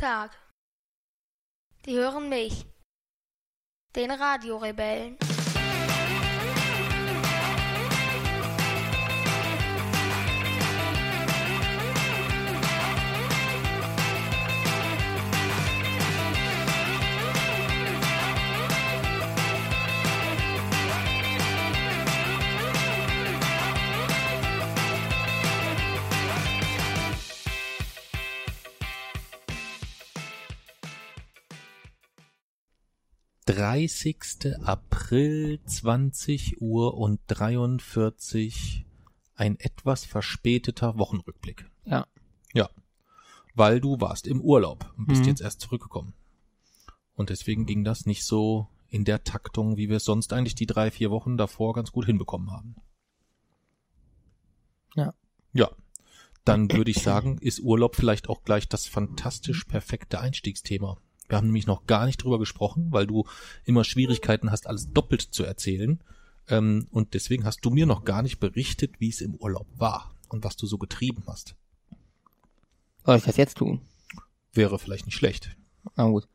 Tag. Die hören mich, den Radiorebellen. Dreißigste April, zwanzig Uhr und dreiundvierzig, ein etwas verspäteter Wochenrückblick. Ja. Ja. Weil du warst im Urlaub und bist Mhm. jetzt erst zurückgekommen. Und deswegen ging das nicht so in der Taktung, wie wir es sonst eigentlich die drei, vier Wochen davor ganz gut hinbekommen haben. Ja. Ja. Dann würde ich sagen, ist Urlaub vielleicht auch gleich das fantastisch perfekte Einstiegsthema. Wir haben nämlich noch gar nicht drüber gesprochen, weil du immer Schwierigkeiten hast, alles doppelt zu erzählen. Ähm, und deswegen hast du mir noch gar nicht berichtet, wie es im Urlaub war und was du so getrieben hast. Soll ich das jetzt tun? Wäre vielleicht nicht schlecht. Na gut.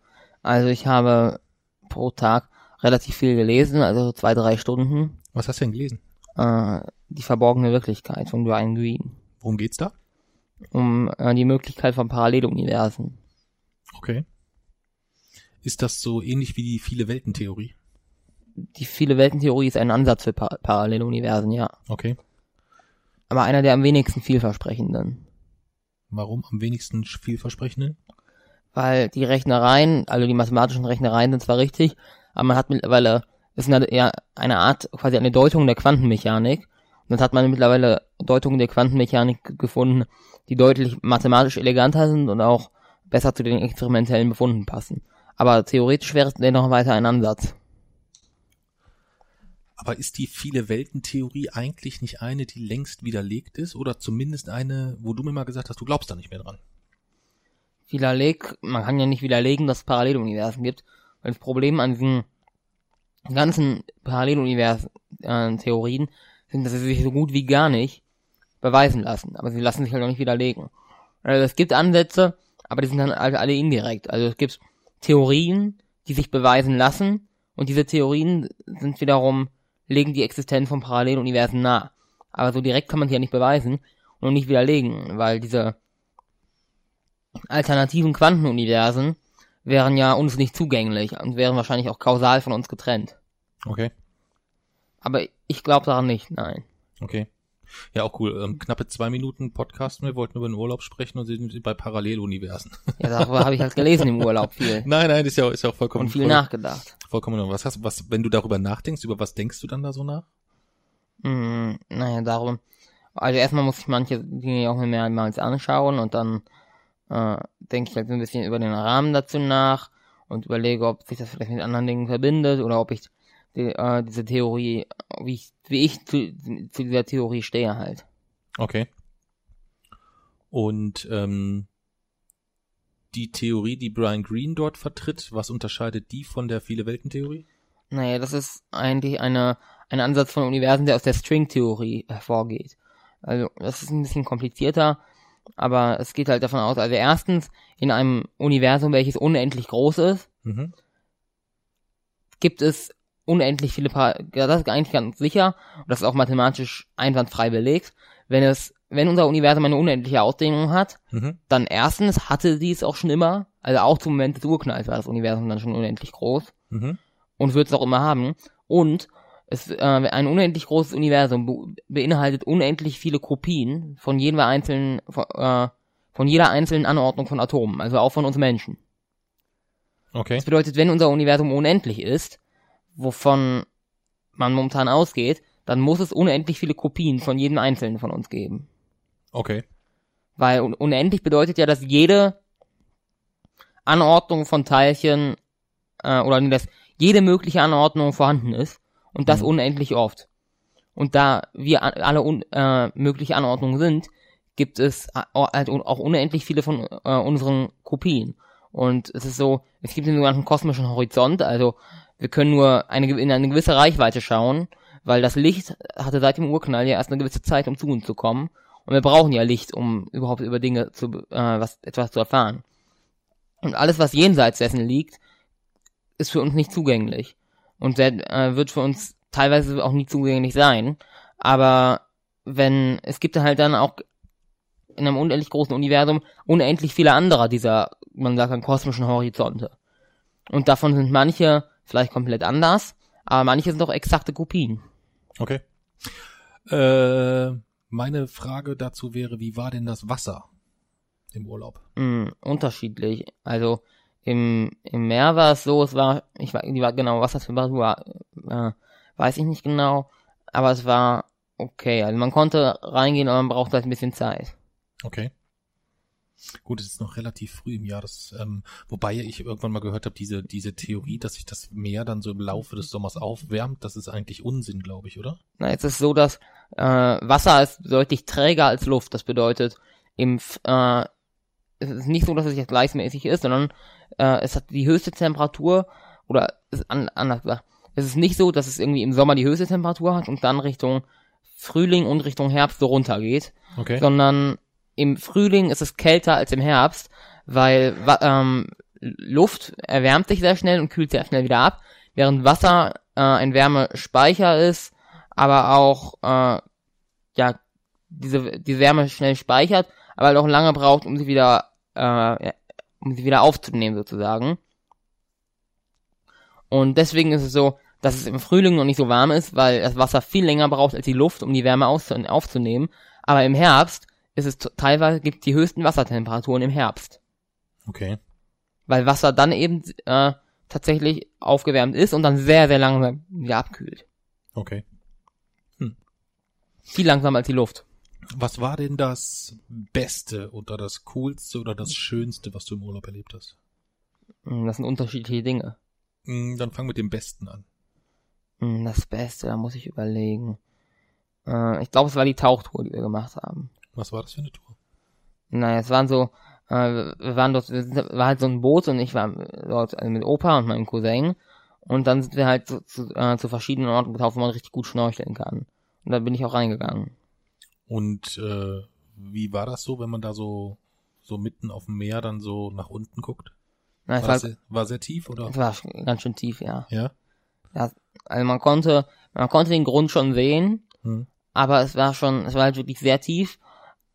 Also ich habe pro Tag relativ viel gelesen, also zwei, drei Stunden. Was hast du denn gelesen? Äh, die verborgene Wirklichkeit von Brian Greene. Worum geht's da? Um äh, die Möglichkeit von Paralleluniversen. Okay. Ist das so ähnlich wie die viele Welten-Theorie? Die viele Weltentheorie ist ein Ansatz für pa Paralleluniversen, ja. Okay. Aber einer der am wenigsten vielversprechenden. Warum am wenigsten vielversprechenden? Weil die Rechnereien, also die mathematischen Rechnereien sind zwar richtig, aber man hat mittlerweile, ist eine, ja eine Art, quasi eine Deutung der Quantenmechanik. Und dann hat man mittlerweile Deutungen der Quantenmechanik gefunden, die deutlich mathematisch eleganter sind und auch besser zu den experimentellen Befunden passen. Aber theoretisch wäre es dennoch weiter ein Ansatz. Aber ist die viele Welten-Theorie eigentlich nicht eine, die längst widerlegt ist? Oder zumindest eine, wo du mir mal gesagt hast, du glaubst da nicht mehr dran? Widerleg, man kann ja nicht widerlegen, dass es Paralleluniversen gibt. Weil das Problem an diesen ganzen Paralleluniversen-Theorien sind, dass sie sich so gut wie gar nicht beweisen lassen. Aber sie lassen sich halt auch nicht widerlegen. Also es gibt Ansätze, aber die sind dann halt alle indirekt. Also es gibt Theorien, die sich beweisen lassen und diese Theorien sind wiederum, legen die Existenz von Paralleluniversen nahe. Aber so direkt kann man sie ja nicht beweisen und nicht widerlegen, weil diese alternativen Quantenuniversen wären ja uns nicht zugänglich und wären wahrscheinlich auch kausal von uns getrennt. Okay. Aber ich glaube daran nicht, nein. Okay. Ja, auch cool. Ähm, knappe zwei Minuten Podcast. Wir wollten über den Urlaub sprechen und sind bei Paralleluniversen. Ja, darüber habe ich halt gelesen im Urlaub viel. Nein, nein, ist ja, ist ja auch vollkommen, Und viel voll, nachgedacht. vollkommen. Was hast, was, wenn du darüber nachdenkst, über was denkst du dann da so nach? Hm, naja, darum. Also erstmal muss ich manche Dinge auch mehrmals anschauen und dann äh, denke ich halt so ein bisschen über den Rahmen dazu nach und überlege, ob sich das vielleicht mit anderen Dingen verbindet oder ob ich die, äh, diese Theorie, wie ich, wie ich zu, zu dieser Theorie stehe halt. Okay. Und ähm, die Theorie, die Brian Greene dort vertritt, was unterscheidet die von der viele Welten-Theorie? Naja, das ist eigentlich eine, ein Ansatz von Universen, der aus der String-Theorie hervorgeht. Also, das ist ein bisschen komplizierter, aber es geht halt davon aus, also erstens, in einem Universum, welches unendlich groß ist, Mhm. gibt es unendlich viele Paar, ja, das ist eigentlich ganz sicher, und das ist auch mathematisch einwandfrei belegt, wenn es, wenn unser Universum eine unendliche Ausdehnung hat, Mhm. dann erstens hatte sie es auch schon immer, also auch zum Moment des Urknalls war das Universum dann schon unendlich groß, Mhm. und wird es auch immer haben. Und es, äh, ein unendlich großes Universum be beinhaltet unendlich viele Kopien von jeder einzelnen, von, äh, von jeder einzelnen Anordnung von Atomen, also auch von uns Menschen. Okay. Das bedeutet, wenn unser Universum unendlich ist, wovon man momentan ausgeht, dann muss es unendlich viele Kopien von jedem einzelnen von uns geben. Okay. Weil un unendlich bedeutet ja, dass jede Anordnung von Teilchen äh, oder dass jede mögliche Anordnung vorhanden ist und das Mhm. unendlich oft. Und da wir alle un äh, mögliche Anordnungen sind, gibt es halt auch unendlich viele von äh, unseren Kopien. Und es ist so, es gibt den sogenannten kosmischen Horizont, also wir können nur eine, in eine gewisse Reichweite schauen, weil das Licht hatte seit dem Urknall ja erst eine gewisse Zeit, um zu uns zu kommen. Und wir brauchen ja Licht, um überhaupt über Dinge zu, äh, was, etwas zu erfahren. Und alles, was jenseits dessen liegt, ist für uns nicht zugänglich. Und der, äh, wird für uns teilweise auch nie zugänglich sein. Aber wenn, es gibt halt dann auch in einem unendlich großen Universum unendlich viele anderer dieser, man sagt dann, kosmischen Horizonte. Und davon sind manche vielleicht komplett anders, aber manche sind auch exakte Kopien. Okay. Äh, meine Frage dazu wäre, wie war denn das Wasser im Urlaub? Mm, unterschiedlich. Also im, im Meer war es so, es war, ich war, die war genau, was das für war, äh, weiß ich nicht genau, aber es war okay. Also man konnte reingehen, aber man brauchte halt ein bisschen Zeit. Okay. Gut, es ist noch relativ früh im Jahr, das, ähm, wobei ich irgendwann mal gehört habe, diese, diese Theorie, dass sich das Meer dann so im Laufe des Sommers aufwärmt, das ist eigentlich Unsinn, glaube ich, oder? Na, jetzt ist so, dass äh, Wasser ist deutlich träger als Luft. Das bedeutet, im äh, es ist nicht so, dass es jetzt gleichmäßig ist, sondern äh, es hat die höchste Temperatur oder ist an, anders gesagt. Es ist nicht so, dass es irgendwie im Sommer die höchste Temperatur hat und dann Richtung Frühling und Richtung Herbst so runtergeht, Okay. sondern im Frühling ist es kälter als im Herbst, weil ähm, Luft erwärmt sich sehr schnell und kühlt sehr schnell wieder ab, während Wasser äh, ein Wärmespeicher ist, aber auch äh, ja diese die Wärme schnell speichert, aber halt auch lange braucht, um sie wieder äh, um sie wieder aufzunehmen sozusagen. Und deswegen ist es so, dass es im Frühling noch nicht so warm ist, weil das Wasser viel länger braucht als die Luft, um die Wärme aufzunehmen. Aber im Herbst ist es teilweise gibt die höchsten Wassertemperaturen im Herbst, Okay. weil Wasser dann eben äh, tatsächlich aufgewärmt ist und dann sehr sehr langsam wieder abkühlt. Okay. Viel langsamer als die Luft. Was war denn das Beste oder das Coolste oder das Schönste, was du im Urlaub erlebt hast? Mm, Das sind unterschiedliche Dinge. Mm, Dann fang mit dem Besten an. Mm, Das Beste, da muss ich überlegen. Äh, ich glaube, es war die Tauchtour, die wir gemacht haben. Was war das für eine Tour? Naja, es waren so, äh, wir waren dort, war halt so ein Boot und ich war dort also mit Opa und meinem Cousin. Und dann sind wir halt zu, zu, äh, zu verschiedenen Orten getaucht, wo man richtig gut schnorcheln kann. Und da bin ich auch reingegangen. Und äh, wie war das so, wenn man da so so mitten auf dem Meer dann so nach unten guckt? Na, es War, war, sehr, war sehr tief oder? es war ganz schön tief, ja. Ja. ja. Also man konnte, man konnte den Grund schon sehen, Hm. aber es war schon, es war halt wirklich sehr tief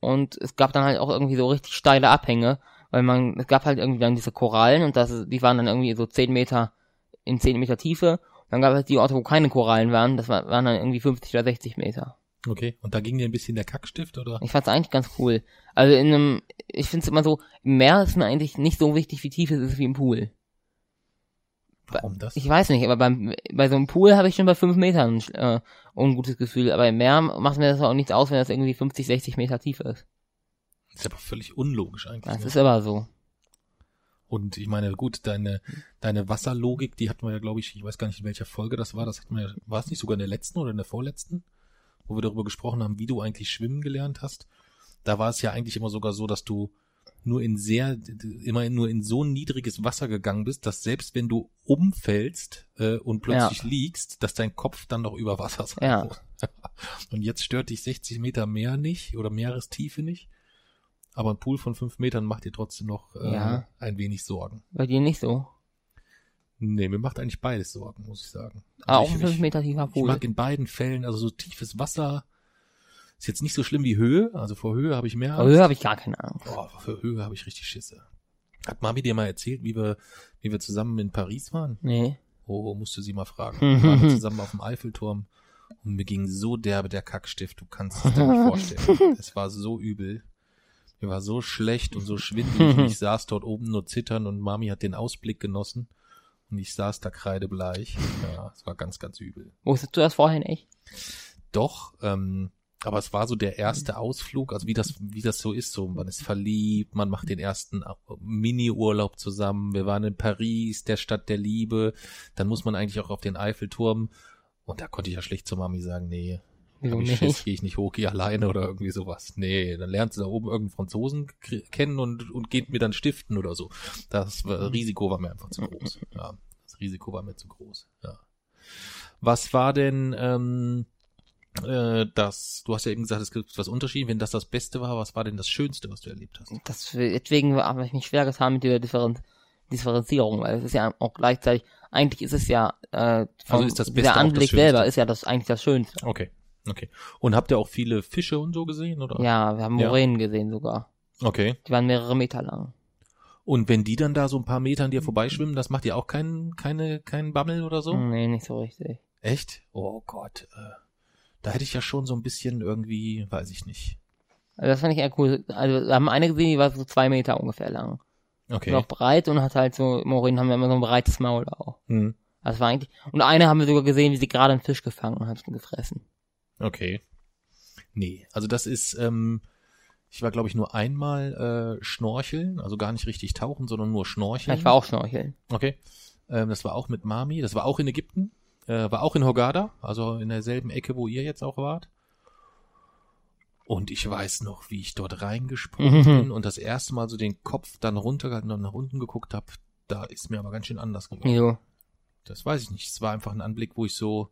und es gab dann halt auch irgendwie so richtig steile Abhänge, weil man, es gab halt irgendwie dann diese Korallen und das, die waren dann irgendwie so 10 Meter in 10 Meter Tiefe. Dann gab es die Orte, wo keine Korallen waren, das war, waren dann irgendwie 50 oder 60 Meter. Okay. Und da ging dir ein bisschen der Kackstift oder? Ich fand's eigentlich ganz cool. Also in einem, ich find's immer so, im Meer ist mir eigentlich nicht so wichtig, wie tief es ist wie im Pool. Warum das? Ich weiß nicht, aber beim, bei so einem Pool habe ich schon bei 5 Metern äh, ungutes Gefühl, aber im Meer macht mir das auch nichts aus, wenn das irgendwie 50, 60 Meter tief ist. Das ist aber völlig unlogisch eigentlich. Das ne? ist aber so. Und ich meine, gut, deine, deine Wasserlogik, die hatten wir ja, glaube ich, ich weiß gar nicht, in welcher Folge das war. Das hatten wir, war es nicht sogar in der letzten oder in der vorletzten, wo wir darüber gesprochen haben, wie du eigentlich schwimmen gelernt hast. Da war es ja eigentlich immer sogar so, dass du nur in sehr, immer nur in so niedriges Wasser gegangen bist, dass selbst wenn du umfällst äh, und plötzlich liegst, dass dein Kopf dann noch über Wasser sein Ja. muss. Und jetzt stört dich 60 Meter Meer nicht oder Meerestiefe nicht. Aber ein Pool von fünf Metern macht dir trotzdem noch äh, Ja. ein wenig Sorgen. Bei dir nicht so. Nee, mir macht eigentlich beides Sorgen, muss ich sagen. Auch Also ein ich, 5 ich, Meter tiefer ich Pool. mag in beiden Fällen, also so tiefes Wasser ist jetzt nicht so schlimm wie Höhe. Also vor Höhe habe ich mehr Vor Höhe habe ich gar keine Angst. Boah, für Höhe habe ich richtig Schisse. Hat Mami dir mal erzählt, wie wir, wie wir zusammen in Paris waren? Nee. Oh, musste sie mal fragen. Wir waren zusammen auf dem Eiffelturm und mir ging so derbe der Kackstift, du kannst es dir nicht vorstellen. Es war so übel. Mir war so schlecht und so schwindelig ich saß dort oben nur zittern und Mami hat den Ausblick genossen und ich saß da kreidebleich. Ja, es war ganz, ganz übel. Wusstest du das vorher nicht? Doch, ähm, aber es war so der erste Ausflug, also wie das, wie das so ist, so man ist verliebt, man macht den ersten Mini-Urlaub zusammen, wir waren in Paris, der Stadt der Liebe, dann muss man eigentlich auch auf den Eiffelturm und da konnte ich ja schlecht zur Mami sagen, nee, hab ich Schiss, gehe ich nicht hoch, gehe alleine oder irgendwie sowas. Nee, dann lernt sie da oben irgendeinen Franzosen kennen und, und geht mir dann stiften oder so. Das war, Risiko war mir einfach zu groß. Ja, das Risiko war mir zu groß. Ja. Was war denn ähm, äh, das, du hast ja eben gesagt, es gibt was Unterschied, wenn das das Beste war, was war denn das Schönste, was du erlebt hast? Das, deswegen habe ich mich schwer getan mit dieser Differenz, Differenzierung, weil es ist ja auch gleichzeitig, eigentlich ist es ja, äh, vom, Also ist das Beste der Anblick selber ist ja das eigentlich das Schönste. Okay, okay. Und habt ihr auch viele Fische und so gesehen, oder? Ja, wir haben Ja. Moränen gesehen sogar. Okay. Die waren mehrere Meter lang. Und wenn die dann da so ein paar Meter an dir vorbeischwimmen, das macht dir auch keinen, keine, keinen Bammel oder so? Nee, nicht so richtig. Echt? Oh Gott. Äh, da hätte ich ja schon so ein bisschen irgendwie, weiß ich nicht. Also das fand ich eher cool. Also wir haben eine gesehen, die war so zwei Meter ungefähr lang. Okay. Noch breit und hat halt so, Moränen haben ja immer so ein breites Maul auch. Hm. Das war eigentlich, und eine haben wir sogar gesehen, wie sie gerade einen Fisch gefangen und hat ihn gefressen. Okay. Nee, also das ist, ähm, ich war glaube ich nur einmal äh, schnorcheln, also gar nicht richtig tauchen, sondern nur Ja, schnorcheln. ich war auch schnorcheln. Okay. Ähm, das war auch mit Mami, das war auch in Ägypten, äh, war auch in Hurghada, also in derselben Ecke, wo ihr jetzt auch wart. Und ich weiß noch, wie ich dort reingesprungen Mhm. bin und das erste Mal so den Kopf dann runtergehalten und nach unten geguckt habe. Da ist mir aber ganz schön anders geworden. Wieso? Das weiß ich nicht. Es war einfach ein Anblick, wo ich so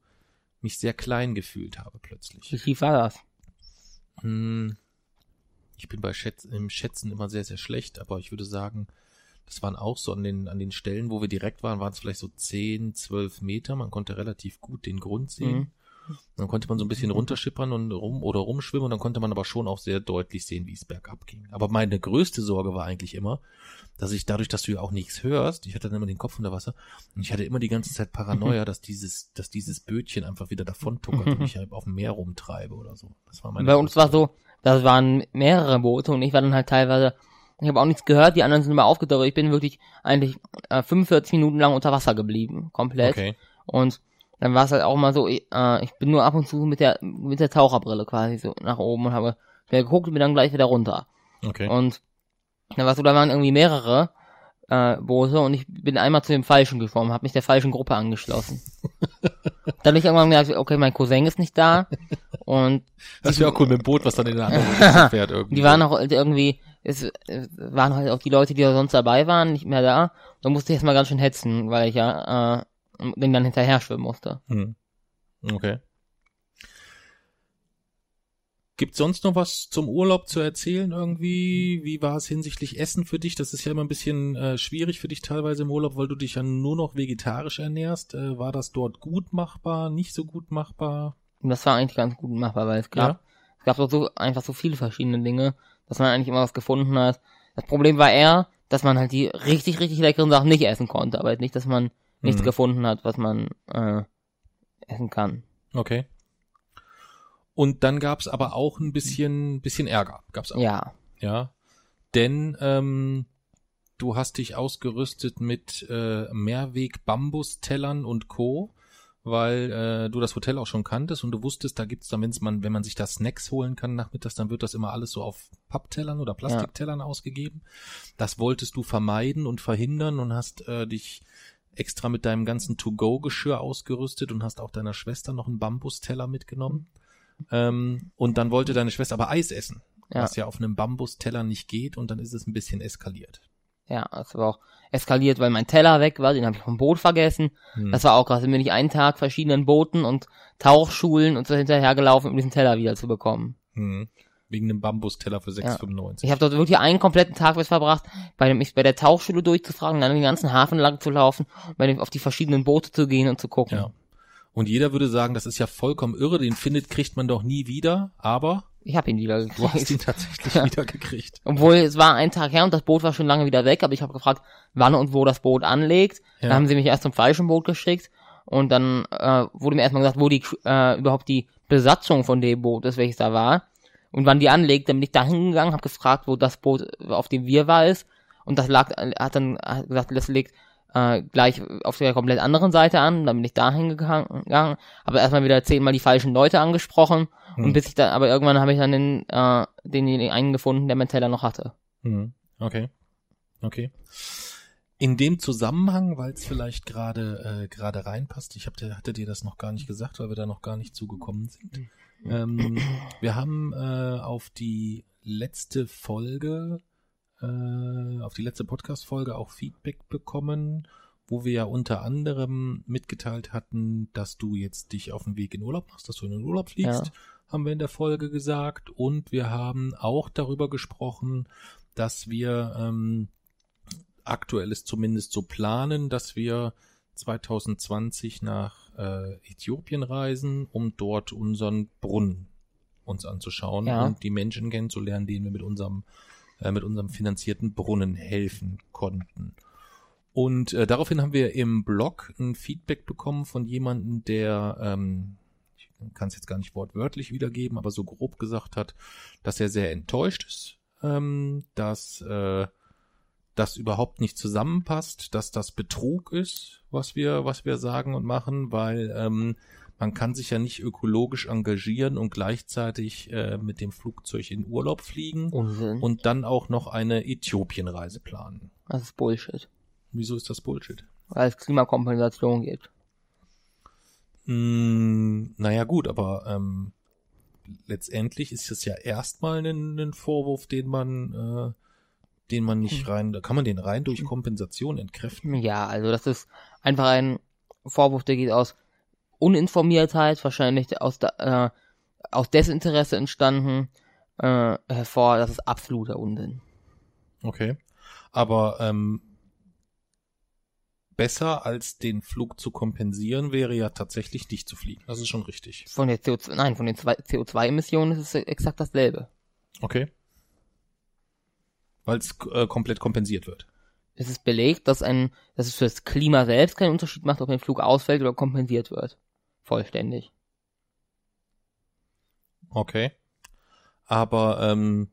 mich sehr klein gefühlt habe plötzlich. Wie tief war das? Hm, ich bin bei Schätz im Schätzen immer sehr, sehr schlecht, aber ich würde sagen, das waren auch so an den, an den Stellen, wo wir direkt waren, waren es vielleicht so 10, 12 Meter. Man konnte relativ gut den Grund sehen. Mhm. Dann konnte man so ein bisschen runterschippern und rum oder rumschwimmen und dann konnte man aber schon auch sehr deutlich sehen, wie es bergab ging. Aber meine größte Sorge war eigentlich immer, dass ich dadurch, dass du ja auch nichts hörst, ich hatte dann immer den Kopf unter Wasser und ich hatte immer die ganze Zeit Paranoia, dass dieses, dass dieses Bötchen einfach wieder davon tuckert und ich halt auf dem Meer rumtreibe oder so. Das war meine Bei uns war so, das waren mehrere Boote und ich war dann halt teilweise, ich habe auch nichts gehört, die anderen sind immer aufgetaucht, ich bin wirklich eigentlich äh, 45 Minuten lang unter Wasser geblieben, komplett. Okay. Und dann war es halt auch mal so, ich, äh, ich bin nur ab und zu mit der mit der Taucherbrille quasi so nach oben und habe schnell geguckt und bin dann gleich wieder runter. Okay. Und dann war so, da waren irgendwie mehrere äh, Boote und ich bin einmal zu dem falschen geschwommen, habe mich der falschen Gruppe angeschlossen. dann hab ich irgendwann gedacht, okay, mein Cousin ist nicht da und Das wäre auch cool mit dem Boot, was dann in der anderen Richtung fährt irgendwie. die waren auch halt irgendwie, es äh, waren halt auch die Leute, die da sonst dabei waren, nicht mehr da. Da musste ich erstmal ganz schön hetzen, weil ich ja äh, den dann hinterher schwimmen musste. Hm. Okay. Gibt sonst noch was zum Urlaub zu erzählen irgendwie? Wie war es hinsichtlich Essen für dich? Das ist ja immer ein bisschen äh, schwierig für dich teilweise im Urlaub, weil du dich ja nur noch vegetarisch ernährst. Äh, war das dort gut machbar, nicht so gut machbar? Das war eigentlich ganz gut machbar, weil es gab, Ja. es gab doch so einfach so viele verschiedene Dinge, dass man eigentlich immer was gefunden hat. Das Problem war eher, dass man halt die richtig, richtig leckeren Sachen nicht essen konnte, aber nicht, dass man nichts Mhm. gefunden hat, was man äh, essen kann. Okay. Und dann gab's aber auch ein bisschen, bisschen Ärger. Gab's auch. Ja. Ja. Denn ähm, du hast dich ausgerüstet mit äh, Mehrweg-Bambustellern und Co., weil äh, du das Hotel auch schon kanntest und du wusstest, da gibt's dann, wenn's man, wenn man sich da Snacks holen kann nachmittags, dann wird das immer alles so auf Papptellern oder Plastiktellern ausgegeben. Das wolltest du vermeiden und verhindern und hast äh, dich extra mit deinem ganzen To-Go-Geschirr ausgerüstet und hast auch deiner Schwester noch einen Bambusteller mitgenommen. Ähm, und dann wollte deine Schwester aber Eis essen Ja. was ja auf einem Bambusteller nicht geht und dann ist es ein bisschen eskaliert. Ja, es war auch eskaliert, weil mein Teller weg war, den habe ich vom Boot vergessen. Hm. Das war auch krass. Bin ich einen Tag verschiedenen Booten und Tauchschulen und so hinterhergelaufen, um diesen Teller wieder zu bekommen. Hm. Wegen einem Bambusteller für Ja. 6,95. Ich habe dort wirklich einen kompletten Tag mit verbracht, bei dem ich bei der Tauchschule durchzufragen, dann den ganzen Hafen lang zu laufen, bei dem auf die verschiedenen Boote zu gehen und zu gucken. Ja. Und jeder würde sagen, das ist ja vollkommen irre, den findet, kriegt man doch nie wieder, aber Ich habe ihn wieder du hast ihn gekriegt. tatsächlich wieder gekriegt. Obwohl es war ein Tag her und das Boot war schon lange wieder weg, aber ich habe gefragt, wann und wo das Boot anlegt. Ja. Dann haben sie mich erst zum falschen Boot geschickt und dann äh, wurde mir erstmal gesagt, wo die äh, überhaupt die Besatzung von dem Boot ist, welches da war und wann die anlegt. Dann bin ich da hingegangen, habe gefragt, wo das Boot, auf dem wir war, ist und das lag, hat dann hat gesagt, das liegt äh, gleich auf der komplett anderen Seite an. Dann bin ich da hingegangen, habe erstmal wieder zehnmal die falschen Leute angesprochen Hm. und bis ich dann, aber irgendwann habe ich dann den, äh, denjenigen einen gefunden, der meinen Teller noch hatte. Hm. Okay. Okay. In dem Zusammenhang, weil es vielleicht gerade äh, gerade reinpasst, ich hab, dir- hatte dir das noch gar nicht gesagt, weil wir da noch gar nicht zugekommen sind. Ähm, wir haben äh, auf die letzte Folge, äh, auf die letzte Podcast-Folge auch Feedback bekommen, wo wir ja unter anderem mitgeteilt hatten, dass du jetzt dich auf den Weg in Urlaub machst, dass du in den Urlaub fliegst, Ja. haben wir in der Folge gesagt. Und wir haben auch darüber gesprochen, dass wir ähm, aktuell ist zumindest so planen, dass wir 2020 nach äh, Äthiopien reisen, um dort unseren Brunnen uns anzuschauen Ja. und die Menschen kennenzulernen, denen wir mit unserem äh, mit unserem finanzierten Brunnen helfen konnten. Und äh, daraufhin haben wir im Blog ein Feedback bekommen von jemandem, der, ähm, ich kann es jetzt gar nicht wortwörtlich wiedergeben, aber so grob gesagt hat, dass er sehr enttäuscht ist, ähm, dass äh, das überhaupt nicht zusammenpasst, dass das Betrug ist, was wir, was wir sagen und machen, weil ähm, man kann sich ja nicht ökologisch engagieren und gleichzeitig äh, mit dem Flugzeug in Urlaub fliegen Unsinn. und dann auch noch eine Äthiopienreise planen. das ist Bullshit. Wieso ist das Bullshit? Weil es Klimakompensation gibt. Mm, naja gut, aber ähm, letztendlich ist es ja erstmal ein, ein Vorwurf, den man, äh, den man nicht rein, da kann man den rein durch Kompensation entkräften. Ja, also das ist einfach ein Vorwurf, der geht aus Uninformiertheit, wahrscheinlich aus, äh, aus Desinteresse entstanden, äh, hervor. Das ist absoluter Unsinn. Okay. Aber ähm, besser als den Flug zu kompensieren wäre ja tatsächlich nicht zu fliegen. Das ist schon richtig. Von der CO2, nein, von den zwei- CO2-Emissionen ist es exakt dasselbe. Okay. Weil es äh, komplett kompensiert wird. Es ist belegt, dass ein, dass es für das Klima selbst keinen Unterschied macht, ob ein Flug ausfällt oder kompensiert wird. Vollständig. Okay. Aber ähm,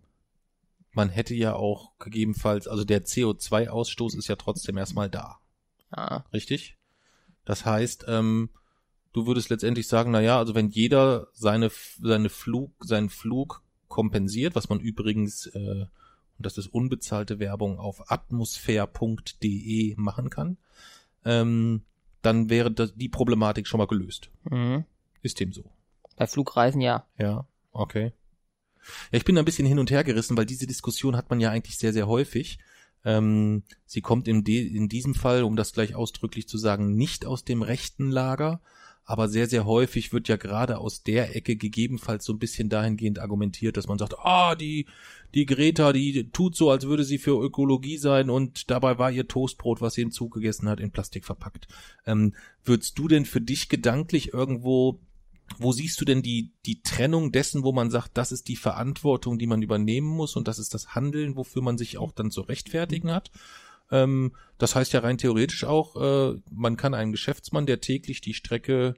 man hätte ja auch gegebenenfalls, also der CO2-Ausstoß ist ja trotzdem erstmal da, Ja. richtig? Das heißt, ähm, du würdest letztendlich sagen, na ja, also wenn jeder seine seine Flug seinen Flug kompensiert, was man übrigens äh, und das ist unbezahlte Werbung auf atmosphäre.de machen kann, ähm, dann wäre das, die Problematik schon mal gelöst. Mhm. Ist dem so? Bei Flugreisen ja. Ja, okay. Ja, ich bin ein bisschen hin und her gerissen, weil diese Diskussion hat man ja eigentlich sehr, sehr häufig. Ähm, sie kommt in, in diesem Fall, um das gleich ausdrücklich zu sagen, nicht aus dem rechten Lager, aber sehr, sehr häufig wird ja gerade aus der Ecke gegebenenfalls so ein bisschen dahingehend argumentiert, dass man sagt, ah, die, die Greta, die tut so, als würde sie für Ökologie sein und dabei war ihr Toastbrot, was sie im Zug gegessen hat, in Plastik verpackt. Ähm, würdest du denn für dich gedanklich irgendwo wo siehst du denn die, die Trennung dessen, wo man sagt, das ist die Verantwortung, die man übernehmen muss und das ist das Handeln, wofür man sich auch dann zu rechtfertigen hat? Ähm, das heißt ja rein theoretisch auch, äh, man kann einen Geschäftsmann, der täglich die Strecke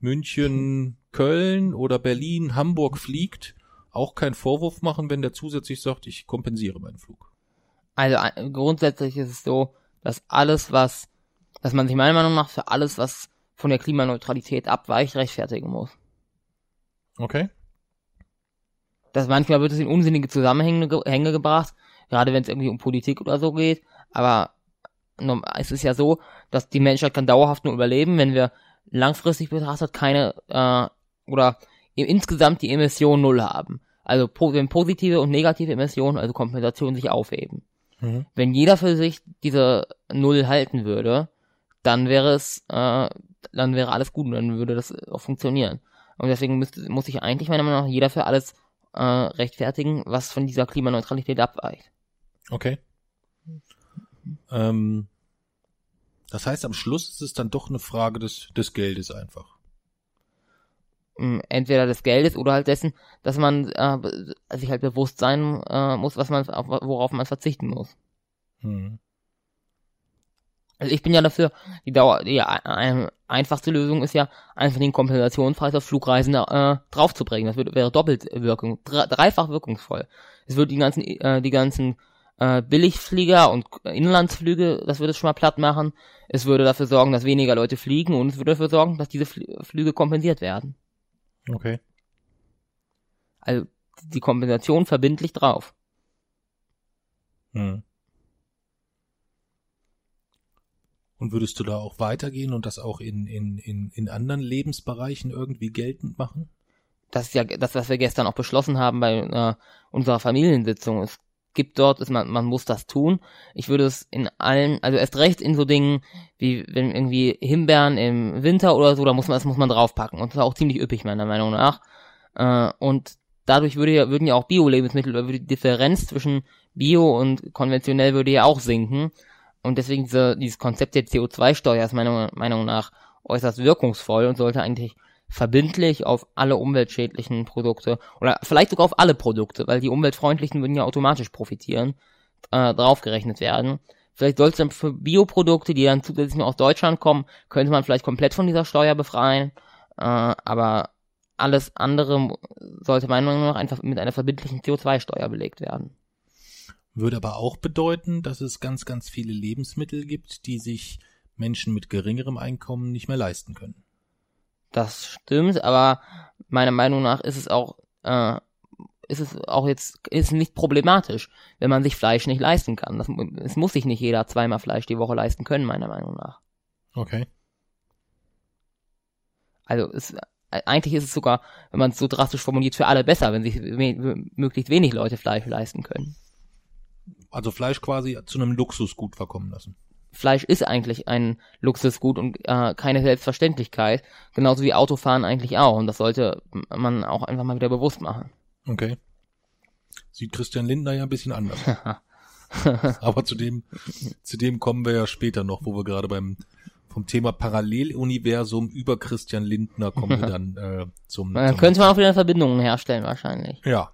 München, Köln oder Berlin, Hamburg fliegt, auch keinen Vorwurf machen, wenn der zusätzlich sagt, ich kompensiere meinen Flug. Also ein- grundsätzlich ist es so, dass alles, was, dass man sich meiner Meinung nach für alles, was von der Klimaneutralität abweicht, rechtfertigen muss. Okay. Das manchmal wird es in unsinnige Zusammenhänge ge Hänge gebracht, gerade wenn es irgendwie um Politik oder so geht. Aber es ist ja so, dass die Menschheit kann dauerhaft nur überleben, wenn wir langfristig betrachtet keine äh, oder insgesamt die Emissionen null haben. Also wenn positive und negative Emissionen, also Kompensation sich aufheben. Mhm. Wenn jeder für sich diese Null halten würde, dann wäre es, äh, dann wäre alles gut und dann würde das auch funktionieren. Und deswegen müsste, muss sich eigentlich meiner Meinung nach jeder für alles äh, rechtfertigen, was von dieser Klimaneutralität abweicht. Okay. Ähm, das heißt, am Schluss ist es dann doch eine Frage des, des Geldes einfach. Mm, Entweder des Geldes oder halt dessen, dass man äh, sich halt bewusst sein äh, muss, was man auf, worauf man verzichten muss. Hm. Also ich bin ja dafür, die Dauer, die ein, ein, einfachste Lösung ist ja, einfach den Kompensationspreis auf Flugreisen äh, draufzubringen. Das würde, wäre doppelt wirkung, dre, dreifach wirkungsvoll. Es würde die ganzen, äh, die ganzen äh, Billigflieger und Inlandsflüge, das würde es schon mal platt machen. Es würde dafür sorgen, dass weniger Leute fliegen und es würde dafür sorgen, dass diese Fl Flüge kompensiert werden. Okay. Also die Kompensation verbindlich drauf. Hm. Und würdest du da auch weitergehen und das auch in, in, in, in anderen Lebensbereichen irgendwie geltend machen? das ist ja das, was wir gestern auch beschlossen haben bei äh, unserer Familiensitzung. Es gibt dort, ist man, man muss das tun. Ich würde es in allen, also erst recht in so Dingen wie wenn irgendwie Himbeeren im Winter oder so, da muss man das muss man draufpacken und das ist auch ziemlich üppig meiner Meinung nach. Äh, und dadurch würde ja, würden ja auch Bio-Lebensmittel, oder würde die Differenz zwischen Bio und konventionell würde ja auch sinken. Und deswegen diese, dieses Konzept der CO2-Steuer ist meiner Meinung nach äußerst wirkungsvoll und sollte eigentlich verbindlich auf alle umweltschädlichen Produkte oder vielleicht sogar auf alle Produkte, weil die umweltfreundlichen würden ja automatisch profitieren, äh, draufgerechnet werden. Vielleicht sollte dann für Bioprodukte, die dann zusätzlich nur aus Deutschland kommen, könnte man vielleicht komplett von dieser Steuer befreien. Äh, aber alles andere sollte meiner Meinung nach einfach mit einer verbindlichen CO2-Steuer belegt werden. Würde aber auch bedeuten, dass es ganz, ganz viele Lebensmittel gibt, die sich Menschen mit geringerem Einkommen nicht mehr leisten können. Das stimmt, aber meiner Meinung nach ist es auch, äh, ist es auch jetzt, ist nicht problematisch, wenn man sich Fleisch nicht leisten kann. Das, es muss sich nicht jeder zweimal Fleisch die Woche leisten können, meiner Meinung nach. Okay. Also es, eigentlich ist es sogar, wenn man es so drastisch formuliert, für alle besser, wenn sich we möglichst wenig Leute Fleisch leisten können. Also Fleisch quasi zu einem Luxusgut verkommen lassen. Fleisch ist eigentlich ein Luxusgut und äh, keine Selbstverständlichkeit, genauso wie Autofahren eigentlich auch. Und das sollte man auch einfach mal wieder bewusst machen. Okay. Sieht Christian Lindner ja ein bisschen anders. Aber zu dem, zu dem kommen wir ja später noch, wo wir gerade beim vom Thema Paralleluniversum über Christian Lindner kommen wir dann äh, zum. Dann zum könnte man auch wieder Verbindungen herstellen wahrscheinlich. Ja.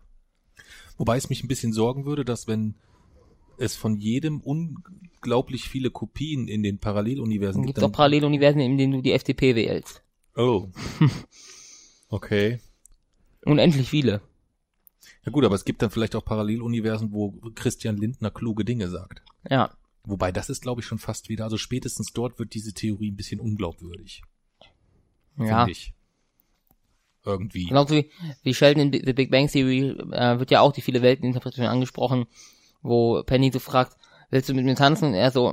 Wobei es mich ein bisschen sorgen würde, dass wenn es von jedem unglaublich viele Kopien in den Paralleluniversen Es gibt. gibt auch Paralleluniversen, in denen du die FDP wählst. oh. Okay. Unendlich viele. Ja gut, aber es gibt dann vielleicht auch Paralleluniversen, wo Christian Lindner kluge Dinge sagt. Ja. Wobei das ist, glaube ich, schon fast wieder, also spätestens dort wird diese Theorie ein bisschen unglaubwürdig. Ja. Ich. Irgendwie. Genauso wie, wie Sheldon in The Big Bang Theory äh, wird ja auch die viele Welteninterpretation angesprochen, wo Penny so fragt, willst du mit mir tanzen? Und er so,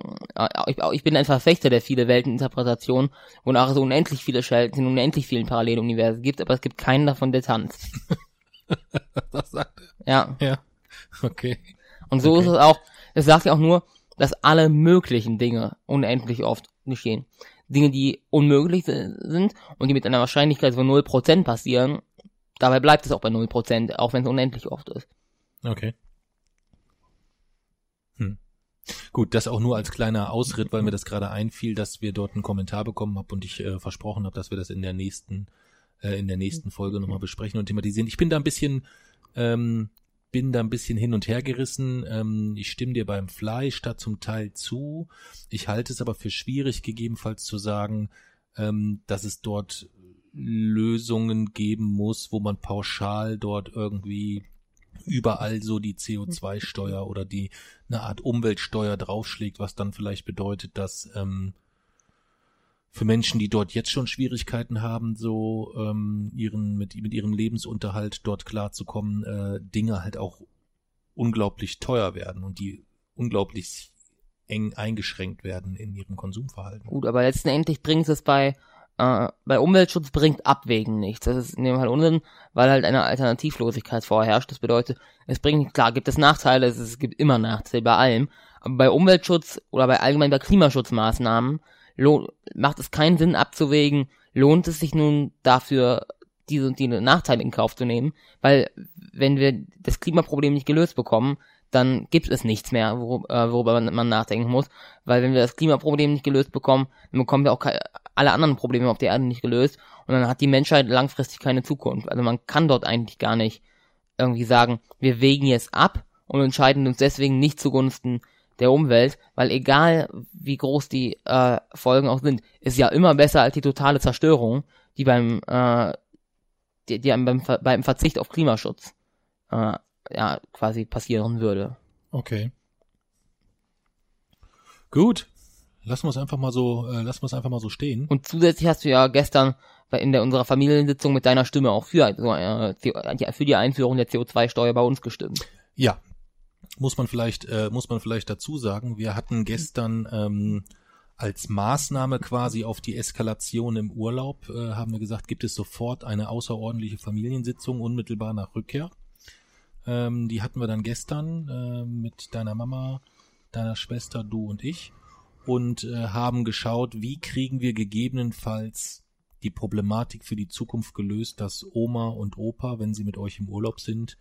ich, ich bin ein Verfechter der viele Welteninterpretation, wonach es unendlich viele Sheldons in unendlich vielen Paralleluniversen gibt, aber es gibt keinen davon, der tanzt. das sagt Ja. er. Ja. Okay. Und so Okay. ist es auch, es sagt ja auch nur, dass alle möglichen Dinge unendlich oft geschehen. Dinge, die unmöglich si- sind und die mit einer Wahrscheinlichkeit von 0% passieren, dabei bleibt es auch bei 0%, auch wenn es unendlich oft ist. Okay. Gut, das auch nur als kleiner Ausritt, weil mir das gerade einfiel, dass wir dort einen Kommentar bekommen haben und ich äh, versprochen habe, dass wir das in der nächsten äh, in der nächsten Folge nochmal besprechen und thematisieren. Ich bin da ein bisschen ähm, bin da ein bisschen hin und her gerissen. Ähm, ich stimme dir beim Fleisch da zum Teil zu. Ich halte es aber für schwierig, gegebenenfalls zu sagen, ähm, dass es dort Lösungen geben muss, wo man pauschal dort irgendwie überall so die CO2-Steuer oder die eine Art Umweltsteuer draufschlägt, was dann vielleicht bedeutet, dass ähm, für Menschen, die dort jetzt schon Schwierigkeiten haben, so ähm, ihren mit, mit ihrem Lebensunterhalt dort klarzukommen, äh, Dinge halt auch unglaublich teuer werden und die unglaublich eng eingeschränkt werden in ihrem Konsumverhalten. Gut, aber letztendlich bringt es bei, äh, bei Umweltschutz bringt Abwägen nichts. Das ist in dem Fall Unsinn, weil halt eine Alternativlosigkeit vorherrscht. Das bedeutet, es bringt, klar, gibt es Nachteile, es, gibt immer Nachteile bei allem, aber bei Umweltschutz oder bei allgemein bei Klimaschutzmaßnahmen macht es keinen Sinn abzuwägen, lohnt es sich nun dafür, diese und die Nachteile in Kauf zu nehmen, weil wenn wir das Klimaproblem nicht gelöst bekommen, dann gibt es nichts mehr, worüber, äh, worüber man, nachdenken muss, weil wenn wir das Klimaproblem nicht gelöst bekommen, dann bekommen wir auch kei- alle anderen Probleme auf der Erde nicht gelöst und dann hat die Menschheit langfristig keine Zukunft. Also man kann dort eigentlich gar nicht irgendwie sagen, wir wägen jetzt ab und entscheiden uns deswegen nicht zugunsten der Umwelt, weil egal wie groß die äh, Folgen auch sind, ist ja immer besser als die totale Zerstörung, die beim äh, die, die beim, beim Verzicht auf Klimaschutz äh, ja quasi passieren würde. Okay. Gut. Lassen wir es einfach mal so, äh, lassen wir es einfach mal so stehen. Und zusätzlich hast du ja gestern in der unserer Familiensitzung mit deiner Stimme auch für so, äh, für die Einführung der CO2-Steuer bei uns gestimmt. Ja, muss man vielleicht, äh, muss man vielleicht dazu sagen, wir hatten gestern ähm, als Maßnahme quasi auf die Eskalation im Urlaub, äh, haben wir gesagt, gibt es sofort eine außerordentliche Familiensitzung unmittelbar nach Rückkehr. Ähm, die hatten wir dann gestern äh, mit deiner Mama, deiner Schwester, du und ich und äh, haben geschaut, wie kriegen wir gegebenenfalls die Problematik für die Zukunft gelöst, dass Oma und Opa, wenn sie mit euch im Urlaub sind,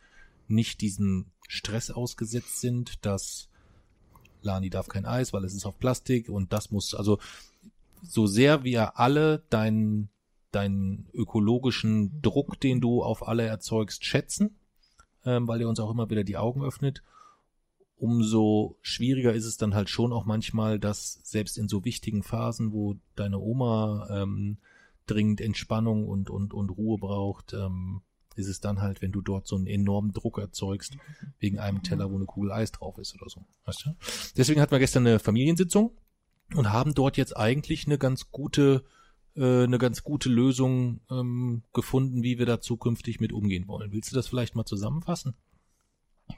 nicht diesen Stress ausgesetzt sind, dass Lani darf kein Eis, weil es ist auf Plastik und das muss, also so sehr wir alle deinen deinen ökologischen Druck, den du auf alle erzeugst, schätzen, ähm, weil er uns auch immer wieder die Augen öffnet, umso schwieriger ist es dann halt schon auch manchmal, dass selbst in so wichtigen Phasen, wo deine Oma ähm, dringend Entspannung und, und, und Ruhe braucht, ähm, ist es dann halt, wenn du dort so einen enormen Druck erzeugst, wegen einem Teller, wo eine Kugel Eis drauf ist oder so. Weißt du? Deswegen hatten wir gestern eine Familiensitzung und haben dort jetzt eigentlich eine ganz gute, äh, eine ganz gute Lösung ähm, gefunden, wie wir da zukünftig mit umgehen wollen. Willst du das vielleicht mal zusammenfassen?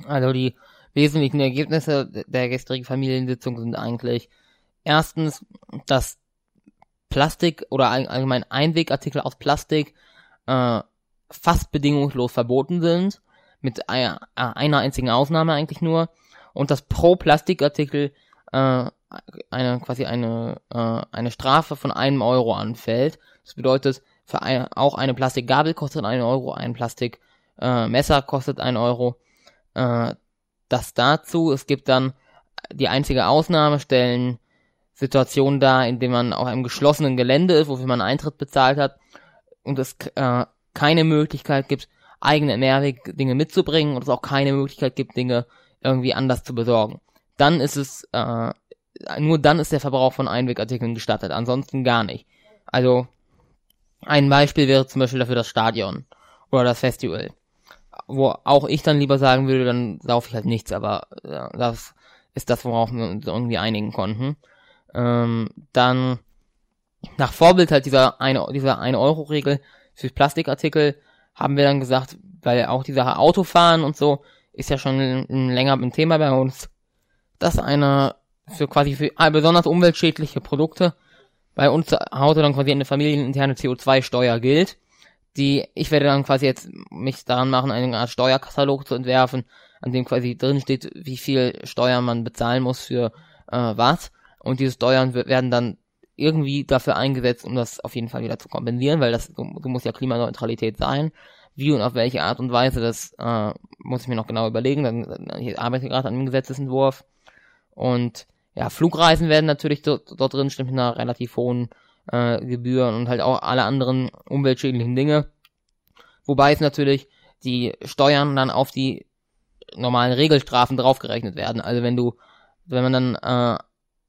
Also die wesentlichen Ergebnisse der gestrigen Familiensitzung sind eigentlich erstens, dass Plastik oder allgemein Einwegartikel aus Plastik äh, fast bedingungslos verboten sind, mit einer, einer einzigen Ausnahme eigentlich nur, und dass pro Plastikartikel äh, eine quasi eine äh, eine Strafe von einem Euro anfällt. Das bedeutet, für ein, auch eine Plastikgabel kostet einen Euro, ein Plastikmesser äh, kostet einen Euro. Äh, das dazu. Es gibt dann die einzige Ausnahme stellen Situationen da, in denen man auf einem geschlossenen Gelände ist, wofür man Eintritt bezahlt hat und es äh, keine Möglichkeit gibt, eigene Mehrweg-Dinge mitzubringen und es auch keine Möglichkeit gibt, Dinge irgendwie anders zu besorgen. Dann ist es, äh, nur dann ist der Verbrauch von Einwegartikeln gestattet, ansonsten gar nicht. Also, ein Beispiel wäre zum Beispiel dafür das Stadion oder das Festival. Wo auch ich dann lieber sagen würde, dann saufe ich halt nichts, aber ja, das ist das, worauf wir uns irgendwie einigen konnten. Ähm, dann nach Vorbild halt dieser eine, dieser 1-Euro-Regel für Plastikartikel haben wir dann gesagt, weil auch die Sache Autofahren und so ist ja schon länger ein Thema bei uns, dass eine für quasi für besonders umweltschädliche Produkte bei uns Hause dann quasi eine familieninterne CO2-Steuer gilt. Die, ich werde dann quasi jetzt mich daran machen, eine Art Steuerkatalog zu entwerfen, an dem quasi drin steht, wie viel Steuer man bezahlen muss für äh, was. Und diese Steuern werden dann irgendwie dafür eingesetzt, um das auf jeden Fall wieder zu kompensieren, weil das so, so muss ja Klimaneutralität sein. Wie und auf welche Art und Weise, das äh, muss ich mir noch genau überlegen. Dann, ich arbeite gerade an einem Gesetzesentwurf. Und ja, Flugreisen werden natürlich dort, dort drin stimmt mit einer relativ hohen äh, Gebühren und halt auch alle anderen umweltschädlichen Dinge. Wobei es natürlich die Steuern dann auf die normalen Regelstrafen draufgerechnet werden. Also wenn du, wenn man dann äh,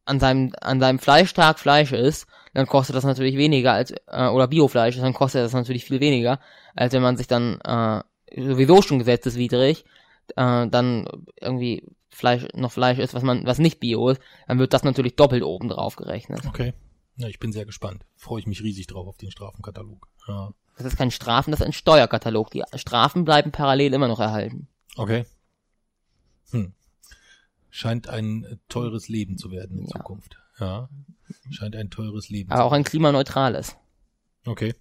an seinem an seinem Fleischtag Fleisch isst, dann kostet das natürlich weniger als äh, oder Biofleisch dann kostet das natürlich viel weniger, als wenn man sich dann äh, sowieso schon gesetzeswidrig äh, dann irgendwie Fleisch noch Fleisch ist, was man was nicht Bio ist, dann wird das natürlich doppelt oben drauf gerechnet. Okay. Ja, ich bin sehr gespannt. Freue ich mich riesig drauf auf den Strafenkatalog. Ja. Das ist kein Strafen, das ist ein Steuerkatalog. Die Strafen bleiben parallel immer noch erhalten. Okay. Hm scheint ein teures Leben zu werden in ja. Zukunft. Ja. Scheint ein teures Leben. Aber auch ein klimaneutrales. Okay.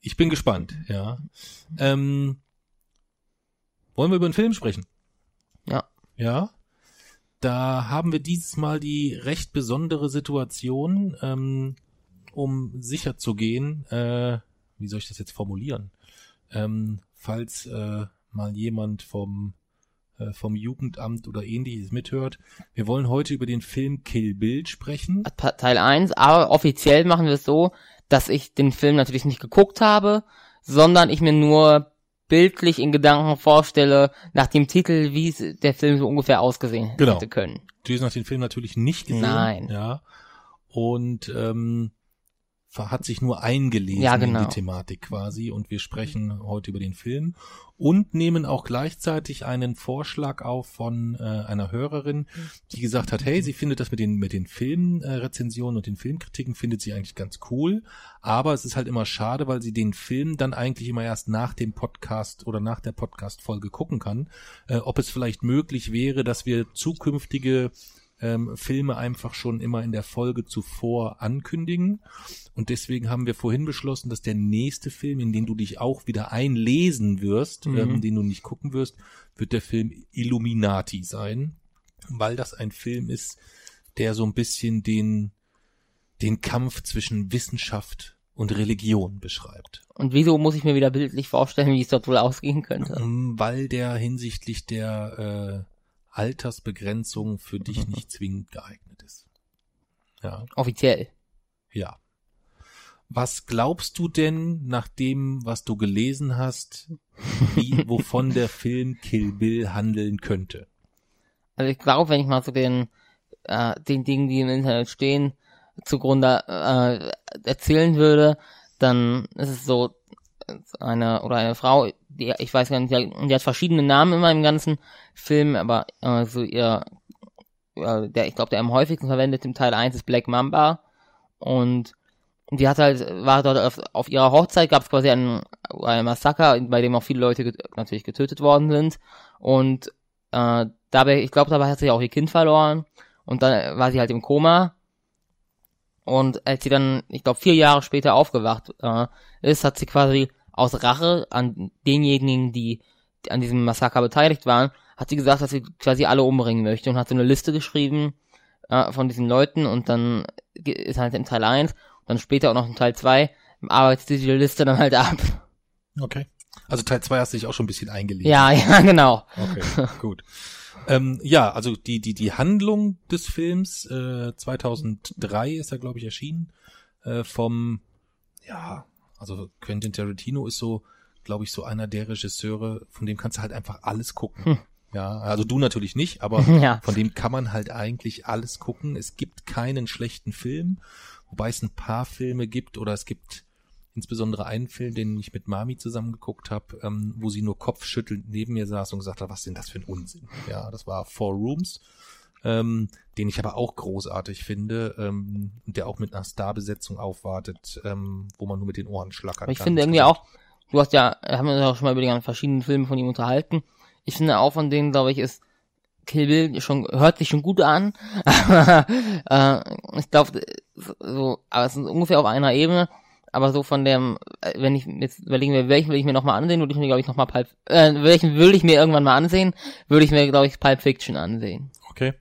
Ich bin gespannt, ja. Ähm, wollen wir über einen Film sprechen? Ja. Ja. Da haben wir dieses Mal die recht besondere Situation, ähm, um sicher zu gehen, äh, wie soll ich das jetzt formulieren? Ähm, falls äh, mal jemand vom äh, vom Jugendamt oder ähnliches mithört. Wir wollen heute über den Film Kill Bill sprechen. Teil 1, aber offiziell machen wir es so, dass ich den Film natürlich nicht geguckt habe, sondern ich mir nur bildlich in Gedanken vorstelle, nach dem Titel, wie der Film so ungefähr ausgesehen genau. hätte können. Du hast nach dem Film natürlich nicht gesehen. Nein. Ja. Und ähm, hat sich nur eingelesen ja, genau. in die Thematik quasi und wir sprechen heute über den Film und nehmen auch gleichzeitig einen Vorschlag auf von äh, einer Hörerin, die gesagt hat, hey, sie findet das mit den mit den Filmrezensionen äh, und den Filmkritiken findet sie eigentlich ganz cool, aber es ist halt immer schade, weil sie den Film dann eigentlich immer erst nach dem Podcast oder nach der Podcast Folge gucken kann, äh, ob es vielleicht möglich wäre, dass wir zukünftige ähm, Filme einfach schon immer in der Folge zuvor ankündigen. Und deswegen haben wir vorhin beschlossen, dass der nächste Film, in den du dich auch wieder einlesen wirst, mhm. ähm, den du nicht gucken wirst, wird der Film Illuminati sein, weil das ein Film ist, der so ein bisschen den, den Kampf zwischen Wissenschaft und Religion beschreibt. Und wieso muss ich mir wieder bildlich vorstellen, wie es dort wohl ausgehen könnte? Mm, Weil der hinsichtlich der äh, Altersbegrenzung für dich nicht zwingend geeignet ist. Ja, Offiziell. ja. Was glaubst du denn, nach dem, was du gelesen hast, wie, wovon der Film Kill Bill handeln könnte? Also ich glaube, wenn ich mal zu den, äh, den Dingen, die im Internet stehen, zugrunde äh, erzählen würde, dann ist es so, eine oder eine Frau, die ich weiß gar nicht, die, die hat verschiedene Namen immer im ganzen Film, aber äh, so ihr, äh, der, ich glaube, der am häufigsten verwendet im Teil 1 ist Black Mamba. Und die hat halt, war dort auf, auf ihrer Hochzeit, gab es quasi einen, einen Massaker, bei dem auch viele Leute get natürlich getötet worden sind. Und äh, dabei, ich glaube, dabei hat sie auch ihr Kind verloren. Und dann war sie halt im Koma. Und als sie dann, ich glaube, vier Jahre später aufgewacht äh, ist, hat sie quasi aus Rache an denjenigen, die an diesem Massaker beteiligt waren, hat sie gesagt, dass sie quasi alle umbringen möchte und hat so eine Liste geschrieben äh, von diesen Leuten und dann ist halt im Teil 1 und dann später auch noch in Teil 2 arbeitet sie die Liste dann halt ab. Okay. Also Teil 2 hast du dich auch schon ein bisschen eingelesen. Ja, ja, genau. Okay, gut. Ähm, ja, also die, die, die Handlung des Films, äh, 2003 ist er, glaube ich, erschienen, äh, vom, ja, also Quentin Tarantino ist so, glaube ich, so einer der Regisseure, von dem kannst du halt einfach alles gucken. Hm. Ja, also du natürlich nicht, aber Ja. von dem kann man halt eigentlich alles gucken. Es gibt keinen schlechten Film, wobei es ein paar Filme gibt oder es gibt insbesondere einen Film, den ich mit Mami zusammen geguckt habe, ähm, wo sie nur kopfschüttelnd neben mir saß und gesagt hat, was denn das für ein Unsinn? Ja, das war Four Rooms, ähm, den ich aber auch großartig finde, ähm, und der auch mit einer Starbesetzung aufwartet, ähm, wo man nur mit den Ohren schlackern Aber ich finde irgendwie auch, du hast ja, haben wir uns auch schon mal über die ganzen verschiedenen Filme von ihm unterhalten. Ich finde auch von denen, glaube ich, ist Kill Bill schon, hört sich schon gut an. Aber, äh, ich glaube, so, aber es ist ungefähr auf einer Ebene. Aber so von dem, äh, wenn ich jetzt überlegen will, welchen will ich mir nochmal ansehen, würde ich mir, glaube ich, nochmal Pulp, äh, welchen will ich mir irgendwann mal ansehen, würde ich mir, glaube ich, Pulp Fiction ansehen. Okay.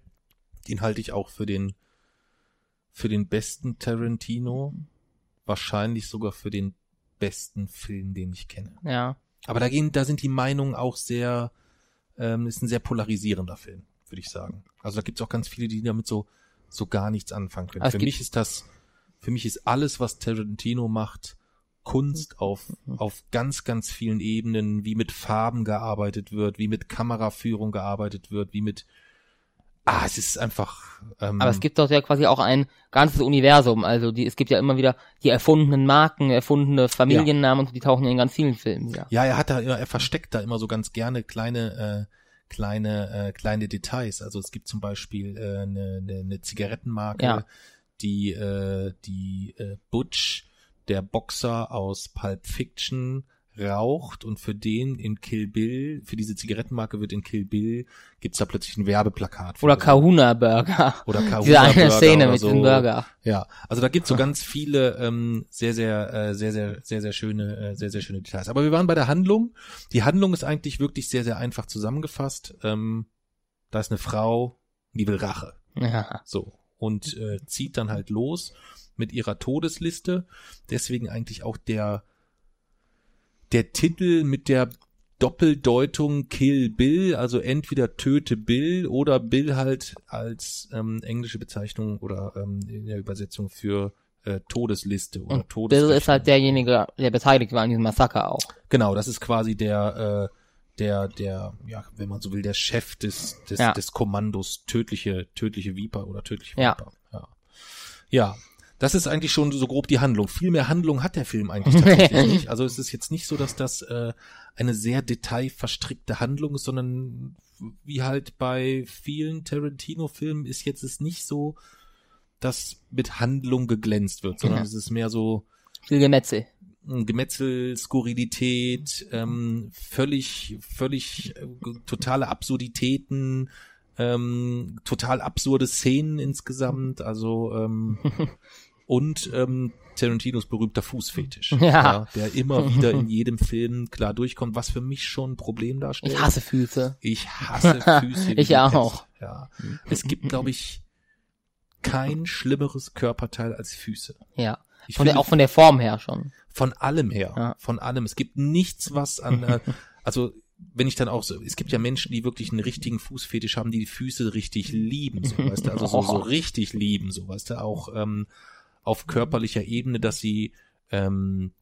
Den halte ich auch für den, für den besten Tarantino. Wahrscheinlich sogar für den besten Film, den ich kenne. Ja. Aber da gehen, da sind die Meinungen auch sehr, ähm, ist ein sehr polarisierender Film, würde ich sagen. Also da gibt's auch ganz viele, die damit so, so gar nichts anfangen können. Es Für gibt- mich ist das, für mich ist alles, was Tarantino macht, Kunst auf, auf ganz, ganz vielen Ebenen, wie mit Farben gearbeitet wird, wie mit Kameraführung gearbeitet wird, wie mit, ah, es ist einfach, ähm, Aber es gibt doch ja quasi auch ein ganzes Universum. Also die, es gibt ja immer wieder die erfundenen Marken, erfundene Familiennamen und die tauchen ja in ganz vielen Filmen wieder. Ja, er hat da immer, er versteckt da immer so ganz gerne kleine, äh, kleine, äh, kleine Details. Also es gibt zum Beispiel äh, eine, eine, eine Zigarettenmarke, Ja. die, äh, die äh, Butch, der Boxer aus Pulp Fiction, raucht und für den in Kill Bill, für diese Zigarettenmarke wird in Kill Bill, gibt's da plötzlich ein Werbeplakat. Oder Kahuna Burger. Oder Kahuna Diese eine Burger Szene mit so. diesem Burger. Ja, also da gibt's so ganz viele ähm, sehr, sehr, äh, sehr, sehr, sehr, sehr schöne, äh, sehr, sehr schöne Details. Aber wir waren bei der Handlung. Die Handlung ist eigentlich wirklich sehr, sehr einfach zusammengefasst. Ähm, da ist eine Frau, die will Rache. Ja. So. Und äh, zieht dann halt los mit ihrer Todesliste. Deswegen eigentlich auch der, der Titel mit der Doppeldeutung Kill Bill, also entweder töte Bill oder Bill halt als ähm, englische Bezeichnung oder ähm, in der Übersetzung für äh, Todesliste oder Und Bill ist halt derjenige, der beteiligt war an diesem Massaker auch. Genau, das ist quasi der, äh, der, der, ja, wenn man so will, der Chef des, des, Ja. des Kommandos tödliche, tödliche Viper oder tödliche Ja. Viper. Ja. ja. Das ist eigentlich schon so grob die Handlung. Viel mehr Handlung hat der Film eigentlich tatsächlich nicht. Also es ist jetzt nicht so, dass das äh, eine sehr detailverstrickte Handlung ist, sondern wie halt bei vielen Tarantino-Filmen ist jetzt es nicht so, dass mit Handlung geglänzt wird, sondern Ja. es ist mehr so, Viel Gemetzel. Gemetzel, Skurrilität, ähm, völlig, völlig äh, totale Absurditäten, ähm, total absurde Szenen insgesamt, also ähm, und ähm, Tarantinos berühmter Fußfetisch, Ja. der immer wieder in jedem Film klar durchkommt, was für mich schon ein Problem darstellt. Ich hasse Füße. Ich hasse Füße. Ich auch. Pest. Ja. Es gibt, glaube ich, kein schlimmeres Körperteil als Füße. Ja. Ich Von der, finde, auch von der Form her schon. von allem her. Ja. Von allem. Es gibt nichts, was an, äh, also, wenn ich dann auch so, es gibt ja Menschen, die wirklich einen richtigen Fußfetisch haben, die die Füße richtig lieben, so, weißt du, also so, so richtig lieben, so, weißt du, auch, ähm, auf körperlicher Ebene, dass sie, ähm,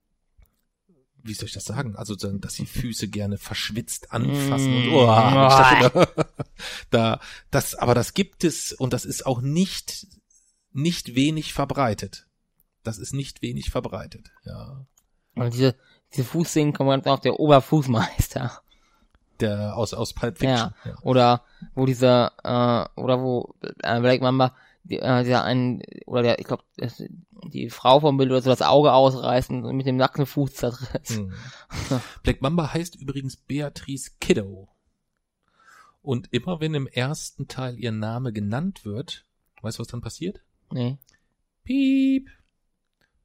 wie soll ich das sagen? Also, dass sie Füße gerne verschwitzt anfassen und, Mm. oh, dachte, da, das, aber das gibt es und das ist auch nicht, nicht wenig verbreitet. Das ist nicht wenig verbreitet, ja. Und diese, diese Fußszenen kommen ganz auch der Oberfußmeister. Der aus, aus Pulp Fiction. Ja. Oder wo dieser, äh, oder wo äh, Black Mamba die, äh, der einen, oder der, ich glaube, die Frau vom Bild oder so das Auge ausreißt und mit dem nackten Fuß zertritt. Hm. Black Mamba heißt übrigens Beatrice Kiddo. Und immer wenn im ersten Teil ihr Name genannt wird, weißt du, was dann passiert? Nee. Piep.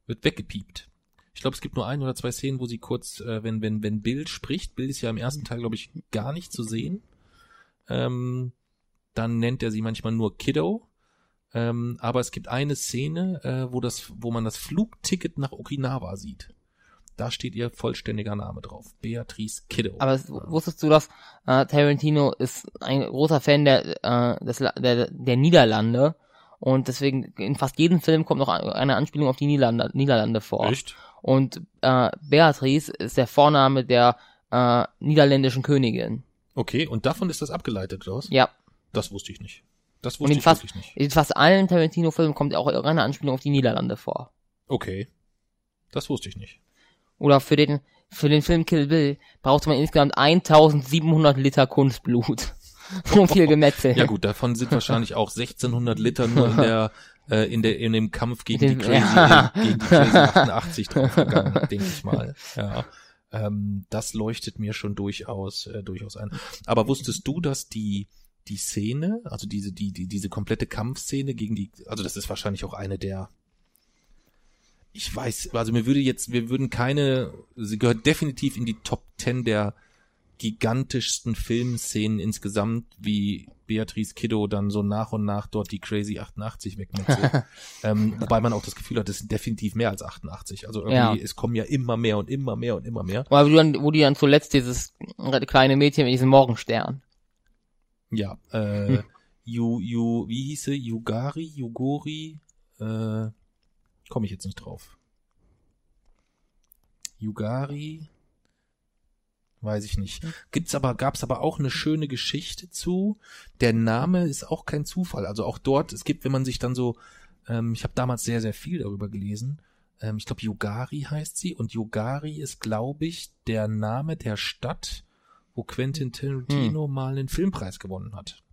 Wird weggepiept. Ich glaube, es gibt nur ein oder zwei Szenen, wo sie kurz, äh, wenn, wenn, wenn Bill spricht, Bill ist ja im ersten Teil, glaube ich, gar nicht zu sehen. Ähm, dann nennt er sie manchmal nur Kiddo. Ähm, aber es gibt eine Szene, äh, wo das, wo man das Flugticket nach Okinawa sieht. Da steht ihr vollständiger Name drauf. Beatrice Kiddo. Aber es, wusstest du, dass äh, Tarantino ist ein großer Fan der, äh, des, der, der Niederlande und deswegen in fast jedem Film kommt noch eine Anspielung auf die Niederlande, Niederlande vor. Echt? Und äh, Beatrice ist der Vorname der äh, niederländischen Königin. Okay, und davon ist das abgeleitet, oder was? Ja. Das wusste ich nicht. Das wusste in ich fast, wirklich nicht. in fast allen Tarantino-Filmen kommt auch irgendeine Anspielung auf die Niederlande vor. Okay. Das wusste ich nicht. Oder für den, für den Film Kill Bill brauchte man insgesamt 1700 Liter Kunstblut. Und viel Gemetzel. Ja gut, davon sind wahrscheinlich auch 1600 Liter nur in der äh, in der in dem Kampf gegen die Den- Crazy ja. äh, gegen die Crazy 88 draufgegangen, denke ich mal. Ja. Ähm, das leuchtet mir schon durchaus äh, durchaus ein. Aber wusstest du, dass die die Szene, also diese die die diese komplette Kampfszene gegen die, also das ist wahrscheinlich auch eine der ich weiß, also mir würde jetzt, wir würden keine, sie gehört definitiv in die Top 10 der gigantischsten Filmszenen insgesamt, wie Beatrice Kiddo dann so nach und nach dort die Crazy 88 wegmetzelt. ähm, wobei man auch das Gefühl hat, es sind definitiv mehr als 88. Also irgendwie, Ja. es kommen ja immer mehr und immer mehr und immer mehr. Wo, du dann, wo die dann zuletzt dieses kleine Mädchen mit diesem Morgenstern. Ja, äh, Yu, Yu, wie hieß sie? Yugari, Yugori, äh, komme ich jetzt nicht drauf. Yugari, weiß ich nicht. Gibt's aber, gab's aber auch eine schöne Geschichte zu. Der Name ist auch kein Zufall. Also auch dort, es gibt, wenn man sich dann so, ähm, ich habe damals sehr, sehr viel darüber gelesen. Ähm, ich glaube, Yugari heißt sie und Yugari ist, glaube ich, der Name der Stadt, wo Quentin Tarantino mal einen Filmpreis gewonnen hat.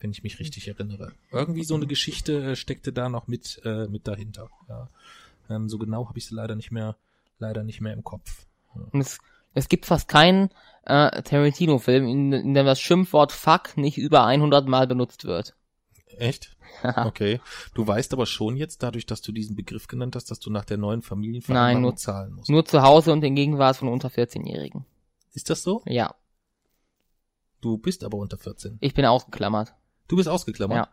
Wenn ich mich richtig erinnere. Irgendwie so eine Geschichte äh, steckte da noch mit, äh, mit dahinter. Ja. Ähm, so genau habe ich sie leider nicht mehr, leider nicht mehr im Kopf. Und es, es gibt fast keinen äh, Tarantino-Film, in, in dem das Schimpfwort Fuck nicht über 100 Mal benutzt wird. Echt? Okay. Du weißt aber schon jetzt, dadurch, dass du diesen Begriff genannt hast, dass du nach der neuen Familienvereinbarung Nein, nur- zahlen musst. Nur zu Hause und in Gegenwart von unter 14-Jährigen. Ist das so? Ja, Du bist aber unter 14. ich bin ausgeklammert. Du bist ausgeklammert? Ja.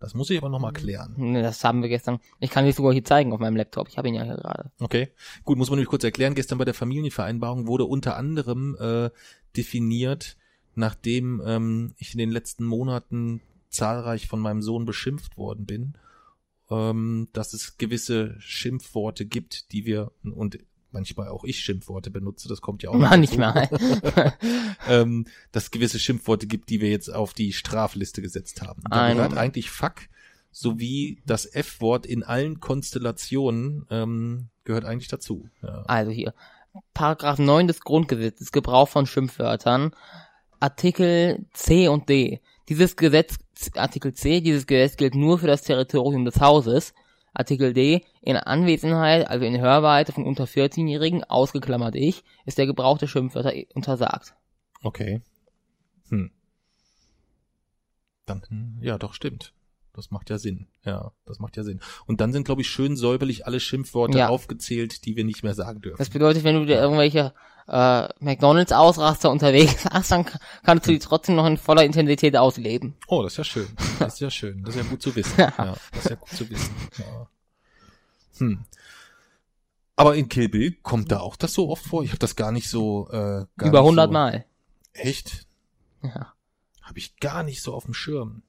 Das muss ich aber nochmal klären. Das haben wir gestern. Ich kann dich sogar hier zeigen auf meinem Laptop. Ich habe ihn ja hier gerade. Okay. Gut, muss man nämlich kurz erklären. Gestern bei der Familienvereinbarung wurde unter anderem äh, definiert, nachdem ähm, ich in den letzten Monaten zahlreich von meinem Sohn beschimpft worden bin, ähm, dass es gewisse Schimpfworte gibt, die wir und manchmal auch ich Schimpfworte benutze, das kommt ja auch. Manchmal. ähm, dass es gewisse Schimpfworte gibt, die wir jetzt auf die Strafliste gesetzt haben. Da gehört eigentlich Fuck sowie das F-Wort in allen Konstellationen ähm, gehört eigentlich dazu. Ja. Also hier. Paragraph 9 des Grundgesetzes, Gebrauch von Schimpfwörtern. Artikel C und D. Dieses Gesetz, Artikel C, dieses Gesetz gilt nur für das Territorium des Hauses. Artikel D, in Anwesenheit, also in Hörweite von unter 14-Jährigen, ausgeklammert ich, ist der Gebrauch der Schimpfwörter untersagt. Okay. Hm. Dann, hm, ja, doch, stimmt. Das macht ja Sinn. Ja, das macht ja Sinn. Und dann sind, glaube ich, schön säuberlich alle Schimpfworte Ja. aufgezählt, die wir nicht mehr sagen dürfen. Das bedeutet, wenn du dir irgendwelche äh, McDonalds-Ausraster unterwegs hast, dann kann- kannst du die trotzdem noch in voller Intensität ausleben. Oh, das ist ja schön. Das ist ja schön. Das ist ja gut zu wissen. Ja, das ist ja gut zu wissen. Ja. Hm. Aber in Kill Bill kommt da auch das so oft vor? Ich habe das gar nicht so äh, gar Über nicht 100 so, Mal. Echt? Ja. Habe ich gar nicht so auf dem Schirm.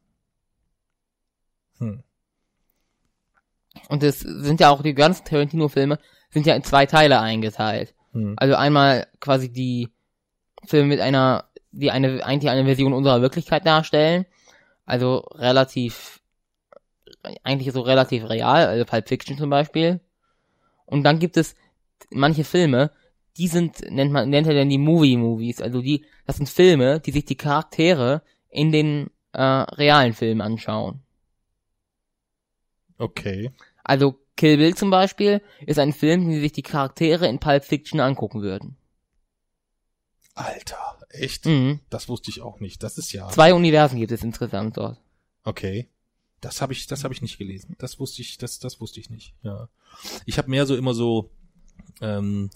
Hm. Und es sind ja auch die ganzen Tarantino-Filme sind ja in zwei Teile eingeteilt. Hm. Also einmal quasi die Filme mit einer, die eine, eigentlich eine Version unserer Wirklichkeit darstellen. Also relativ, eigentlich so relativ real, also Pulp Fiction zum Beispiel. Und dann gibt es manche Filme, die sind, nennt man, nennt er denn die Movie-Movies. Also die, das sind Filme, die sich die Charaktere in den äh, realen Filmen anschauen. Okay. Also Kill Bill zum Beispiel ist ein Film, den sich die Charaktere in Pulp Fiction angucken würden. Alter, echt? Mhm. Das wusste ich auch nicht. Das ist ja Zwei Universen gibt es insgesamt dort. okay. Das habe ich, das habe ich nicht gelesen. Das wusste ich, das, das wusste ich nicht. Ja. Ich habe mehr so immer so, ähm,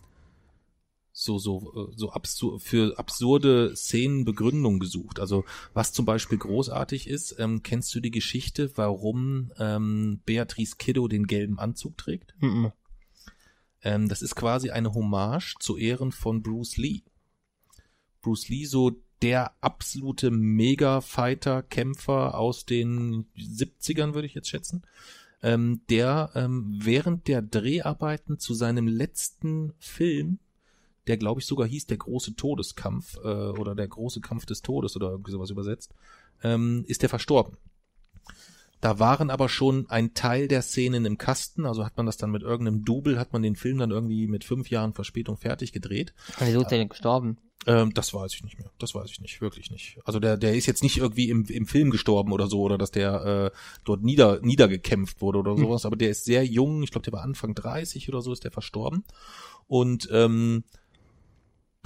so so äh, so absur für absurde Szenen Begründung gesucht. Also was zum Beispiel großartig ist, ähm, kennst du die Geschichte, warum ähm, Beatrice Kiddo den gelben Anzug trägt? Mhm. Ähm, das ist quasi eine Hommage zu Ehren von Bruce Lee. Bruce Lee, so der absolute Mega-Fighter-Kämpfer aus den 70ern, würde ich jetzt schätzen, ähm, der ähm, während der Dreharbeiten zu seinem letzten Film, der glaube ich sogar hieß der große Todeskampf äh, oder der große Kampf des Todes oder irgendwie sowas übersetzt, ähm, ist er verstorben. Da waren aber schon ein Teil der Szenen im Kasten, also hat man das dann mit irgendeinem Double, hat man den Film dann irgendwie mit fünf Jahren Verspätung fertig gedreht. Wieso ist der denn gestorben? Ähm, das weiß ich nicht mehr. Das weiß ich nicht, wirklich nicht. Also der, der ist jetzt nicht irgendwie im, im Film gestorben oder so, oder dass der äh, dort nieder, niedergekämpft wurde oder sowas, aber der ist sehr jung, ich glaube, der war Anfang 30 oder so, ist der verstorben. Und ähm,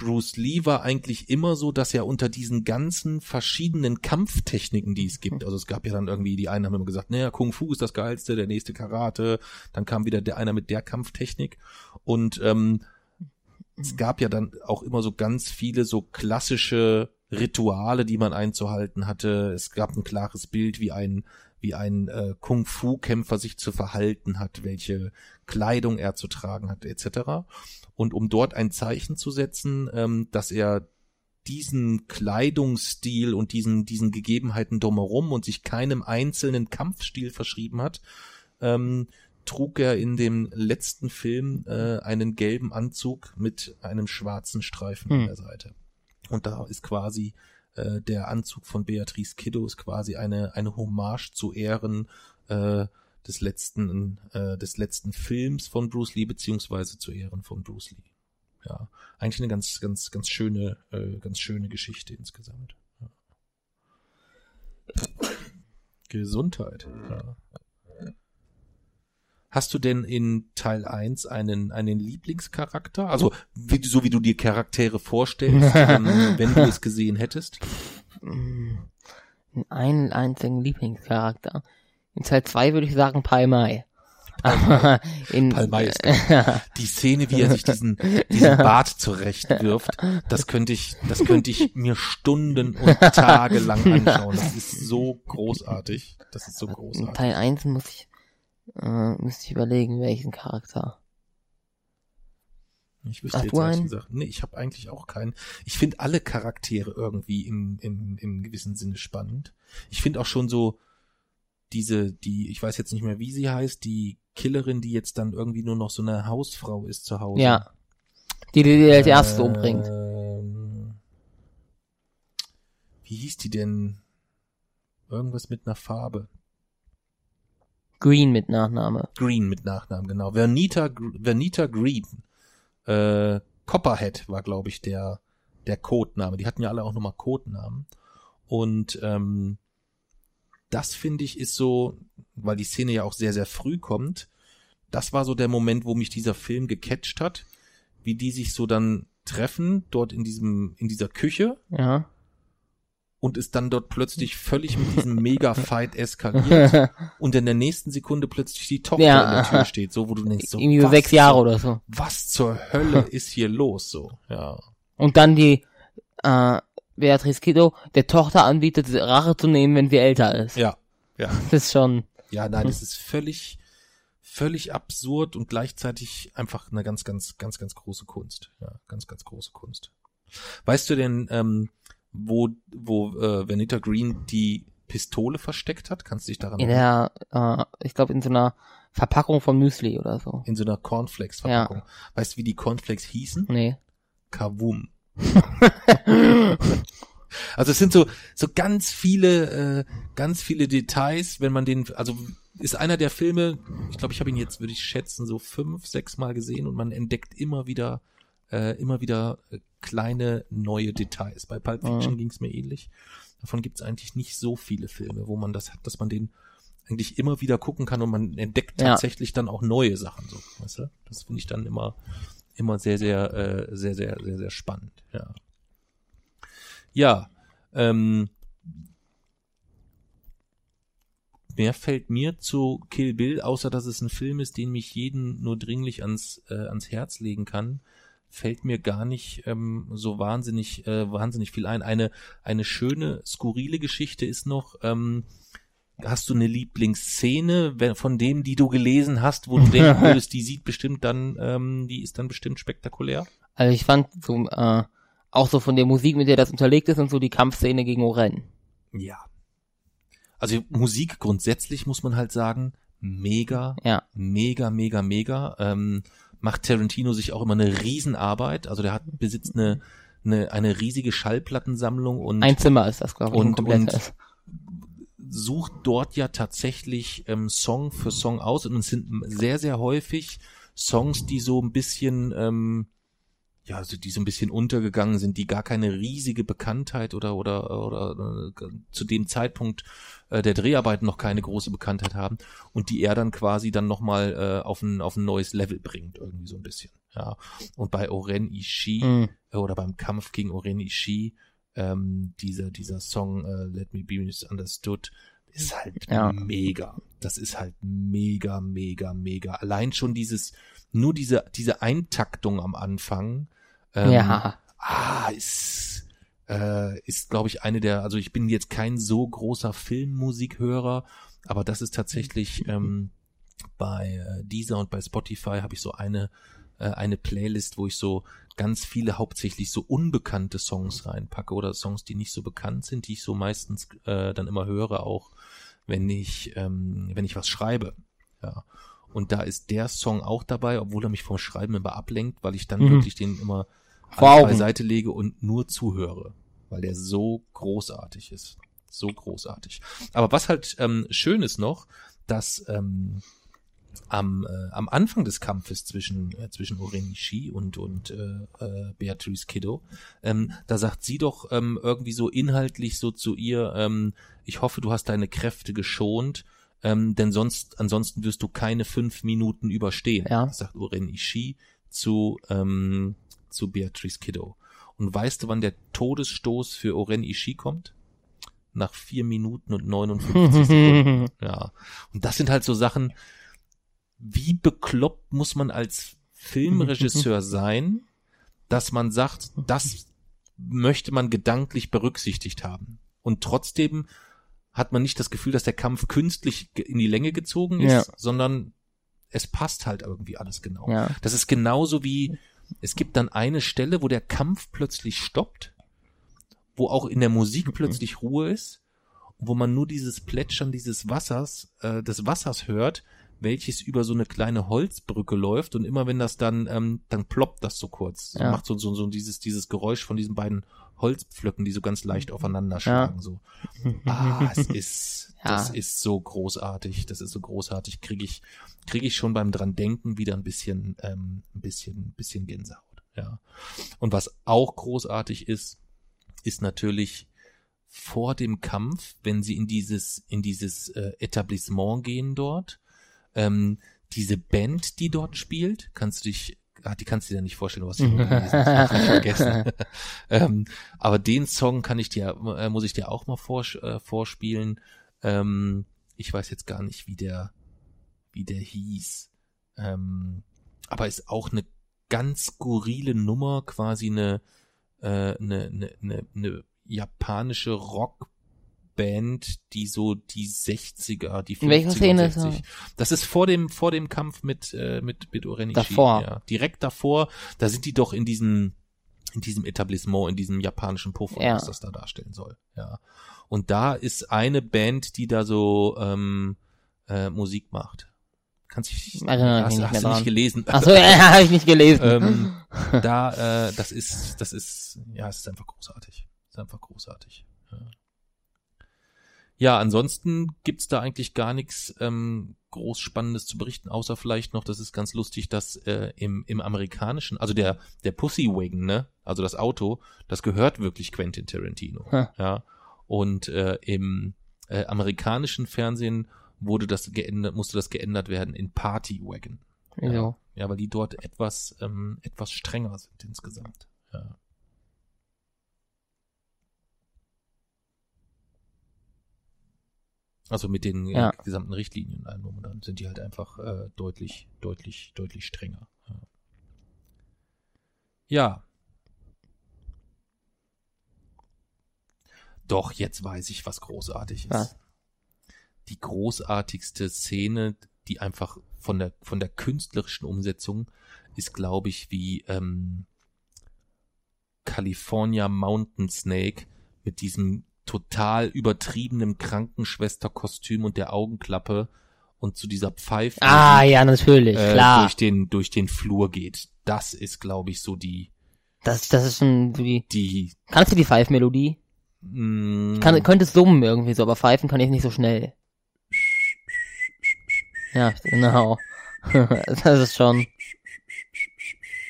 Bruce Lee war eigentlich immer so, dass er unter diesen ganzen verschiedenen Kampftechniken, die es gibt, also es gab ja dann irgendwie, die einen haben immer gesagt, naja, Kung Fu ist das geilste, der nächste Karate, dann kam wieder der einer mit der Kampftechnik und ähm, es gab ja dann auch immer so ganz viele so klassische Rituale, die man einzuhalten hatte. Es gab ein klares Bild, wie ein wie ein äh, Kung-Fu-Kämpfer sich zu verhalten hat, welche Kleidung er zu tragen hat, etc. Und um dort ein Zeichen zu setzen, ähm, dass er diesen Kleidungsstil und diesen, diesen Gegebenheiten drumherum und sich keinem einzelnen Kampfstil verschrieben hat, ähm, trug er in dem letzten Film äh, einen gelben Anzug mit einem schwarzen Streifen Hm. an der Seite. Und da ist quasi äh, der Anzug von Beatrice Kiddo ist quasi eine eine Hommage zu Ehren äh, des letzten äh, des letzten Films von Bruce Lee beziehungsweise zu Ehren von Bruce Lee. Ja, eigentlich eine ganz ganz ganz schöne äh, ganz schöne Geschichte insgesamt. Ja. Gesundheit. Ja. Hast du denn in Teil 1 einen, einen Lieblingscharakter? Also, wie, so wie du dir Charaktere vorstellst, ähm, wenn du es gesehen hättest? Einen einzigen Lieblingscharakter. In Teil 2 würde ich sagen Pai Mai. Aber in, Palmei ist Die Szene, wie er sich diesen, diesen Bart zurechtwirft, das könnte ich, das könnte ich mir Stunden und Tage lang anschauen. Das ist so großartig. Das ist so in großartig. Teil 1 muss ich, äh, müsste ich überlegen, welchen Charakter. Ich wüsste Hast jetzt ehrlich gesagt, nee, ich habe eigentlich auch keinen. Ich finde alle Charaktere irgendwie im, im, im gewissen Sinne spannend. Ich finde auch schon so diese, die, ich weiß jetzt nicht mehr, wie sie heißt, die Killerin, die jetzt dann irgendwie nur noch so eine Hausfrau ist zu Hause. Ja. Die, die, die als erstes umbringt. Ähm, Wie hieß die denn? Irgendwas mit einer Farbe. Green mit Nachname. Green mit Nachnamen, genau. Vernita, Vernita Green. Äh, Copperhead war, glaube ich, der, der Codename. Die hatten ja alle auch nochmal Codenamen. Und ähm, das finde ich ist so, weil die Szene ja auch sehr, sehr früh kommt, das war so der Moment, wo mich dieser Film gecatcht hat, wie die sich so dann treffen, dort in diesem, in dieser Küche Ja. und es dann dort plötzlich völlig mit diesem Mega-Fight eskaliert und in der nächsten Sekunde plötzlich die Tochter Ja. in der Tür steht, so wo du denkst, so, Irgendwie so was sechs Jahre zur, oder so. Was zur Hölle ist hier los, so, ja. Und dann die, äh, Beatrice Kiddo der Tochter anbietet, Rache zu nehmen, wenn sie älter ist. Ja, ja. Das ist schon, Ja, nein, es ist völlig, völlig absurd und gleichzeitig einfach eine ganz, ganz, ganz, ganz große Kunst. Ja, ganz, ganz große Kunst. Weißt du denn, ähm, wo, wo äh, Vanita Green die Pistole versteckt hat? Kannst du dich daran In der, äh, ich glaube, in so einer Verpackung von Müsli oder so. In so einer Cornflakes-Verpackung. Weißt du, wie die Cornflakes hießen? Nee. Kavum. also es sind so so ganz viele äh, ganz viele Details, wenn man den also ist einer der Filme, ich glaube, ich habe ihn jetzt würde ich schätzen so fünf, sechs Mal gesehen und man entdeckt immer wieder äh, immer wieder äh, kleine neue Details. Bei Pulp Fiction Mhm. ging es mir ähnlich. Davon gibt es eigentlich nicht so viele Filme, wo man das hat, dass man den eigentlich immer wieder gucken kann und man entdeckt Ja. tatsächlich dann auch neue Sachen so, weißt du? Das finde ich dann immer immer sehr sehr äh, sehr sehr sehr sehr spannend, ja. Ja, ähm, mehr fällt mir zu Kill Bill, außer dass es ein Film ist, den mich jeden nur dringlich ans äh, ans Herz legen kann, fällt mir gar nicht ähm, so wahnsinnig äh, wahnsinnig viel ein. Eine eine schöne skurrile Geschichte ist noch. Ähm, Hast du eine Lieblingsszene von dem, die du gelesen hast, wo du denken würdest, die sieht bestimmt dann, ähm, die ist dann bestimmt spektakulär? Also ich fand so, äh, auch so von der Musik, mit der das unterlegt ist und so die Kampfszene gegen Oren. Ja. Also Musik grundsätzlich muss man halt sagen, mega, Ja. mega, mega, mega. Ähm, macht Tarantino sich auch immer eine Riesenarbeit. Also der hat besitzt eine, eine, eine riesige Schallplattensammlung und Ein Zimmer ist das, glaube ich. Und- komplettes. Sucht dort ja tatsächlich ähm, Song für Song aus und es sind sehr, sehr häufig Songs, die so ein bisschen, ähm, ja, also die so ein bisschen untergegangen sind, die gar keine riesige Bekanntheit oder oder oder äh, zu dem Zeitpunkt äh, der Dreharbeiten noch keine große Bekanntheit haben und die er dann quasi dann nochmal äh, auf ein auf ein neues Level bringt irgendwie so ein bisschen. Ja. Und bei Oren Ishii Mhm. oder beim Kampf gegen Oren Ishii, ähm, dieser, dieser Song äh, Let Me Be Misunderstood ist halt Ja. mega. Das ist halt mega, mega, mega. Allein schon dieses, nur diese, diese Eintaktung am Anfang, ähm, ja. ah, ist, äh, ist, glaube ich, eine der, also ich bin jetzt kein so großer Filmmusikhörer, aber das ist tatsächlich ähm, bei äh, Deezer und bei Spotify habe ich so eine äh, eine Playlist, wo ich so ganz viele hauptsächlich so unbekannte Songs reinpacke oder Songs, die nicht so bekannt sind, die ich so meistens äh, dann immer höre, auch wenn ich ähm, wenn ich was schreibe. Ja. Und da ist der Song auch dabei, obwohl er mich vom Schreiben immer ablenkt, weil ich dann Mhm. wirklich den immer Augen. beiseite lege und nur zuhöre, weil der so großartig ist. So großartig. Aber was halt ähm, schön ist noch, dass ähm, am, äh, am Anfang des Kampfes zwischen, äh, zwischen Oren Ishii und, und äh, äh, Beatrice Kiddo, ähm, da sagt sie doch ähm, irgendwie so inhaltlich so zu ihr, ähm, ich hoffe, du hast deine Kräfte geschont, ähm, denn sonst, ansonsten wirst du keine fünf Minuten überstehen, Ja. Sagt Oren Ishii zu, ähm, zu Beatrice Kiddo. Und weißt du, wann der Todesstoß für Oren Ishii kommt? Nach vier Minuten und 59 Sekunden. Ja. Und das sind halt so Sachen, wie bekloppt muss man als Filmregisseur sein, dass man sagt, das möchte man gedanklich berücksichtigt haben. Und trotzdem hat man nicht das Gefühl, dass der Kampf künstlich in die Länge gezogen ist, Ja. sondern es passt halt irgendwie alles genau. ja. Das ist genauso wie, es gibt dann eine Stelle, wo der Kampf plötzlich stoppt, wo auch in der Musik plötzlich Ruhe ist, wo man nur dieses Plätschern dieses Wassers, äh, des Wassers hört, welches über so eine kleine Holzbrücke läuft und immer wenn das dann, ähm, dann ploppt das so kurz. So Ja. Macht so, so, so dieses, dieses Geräusch von diesen beiden Holzpflöcken, die so ganz leicht aufeinander schlagen. So. Ah, es ist, Ja. das ist so großartig, das ist so großartig, kriege ich, kriege ich schon beim dran denken wieder ein bisschen, ähm, ein bisschen, ein bisschen Gänsehaut. Ja. Und was auch großartig ist, ist natürlich vor dem Kampf, wenn sie in dieses, in dieses äh, Etablissement gehen dort, ähm, diese Band, die dort spielt, kannst du dich, ah, die kannst du dir nicht vorstellen, was ich vergessen. ähm, aber den Song kann ich dir, äh, muss ich dir auch mal vors äh, vorspielen. Ähm, ich weiß jetzt gar nicht, wie der, wie der hieß. Ähm, aber ist auch eine ganz skurrile Nummer, quasi eine, äh, eine, eine, eine, eine japanische Rockband Band, die so die 60er, die 50er, In welcher Szene ist 60. Das ist vor dem vor dem Kampf mit äh, mit mit Orenichi. Davor. Ja, direkt davor. Da sind die doch in diesem in diesem Etablissement, in diesem japanischen Puff, Ja. was das da darstellen soll. Ja. Und da ist eine Band, die da so ähm, äh, Musik macht. Kannst dich Erinnere ich hast, hast du nicht gelesen? Ach so, ja, habe ich nicht gelesen. ähm, da, äh, das ist, das ist, ja, es ist einfach großartig. Es ist einfach großartig. Ja, ja ansonsten gibt's da eigentlich gar nichts ähm, groß Spannendes zu berichten, außer vielleicht noch, das ist ganz lustig, dass äh, im, im amerikanischen, also der, der Pussy Wagon, ne, also das Auto, das gehört wirklich Quentin Tarantino. Hm. Ja. Und äh, im äh, amerikanischen Fernsehen wurde das geändert, musste das geändert werden in Party Wagon. Wieso? Ja, weil die dort etwas, ähm, etwas strenger sind insgesamt. Ja. Also mit den äh, Ja. gesamten Richtlinien allem und dran sind die halt einfach äh, deutlich, deutlich, deutlich strenger. Ja. ja. Doch, jetzt weiß ich, was großartig ist. Was? Die großartigste Szene, die einfach von der, von der künstlerischen Umsetzung ist, glaube ich, wie ähm, California Mountain Snake mit diesem total übertriebenen Krankenschwesterkostüm und der Augenklappe und zu dieser Pfeife Ah, ja, natürlich, äh, klar. durch den durch den Flur geht. Das ist, glaube ich, so die Das, das ist schon wie, die kannst du die Pfeif-Melodie? mh, Kann, könnte summen irgendwie so, aber pfeifen kann ich nicht so schnell. Ja, genau. das ist schon,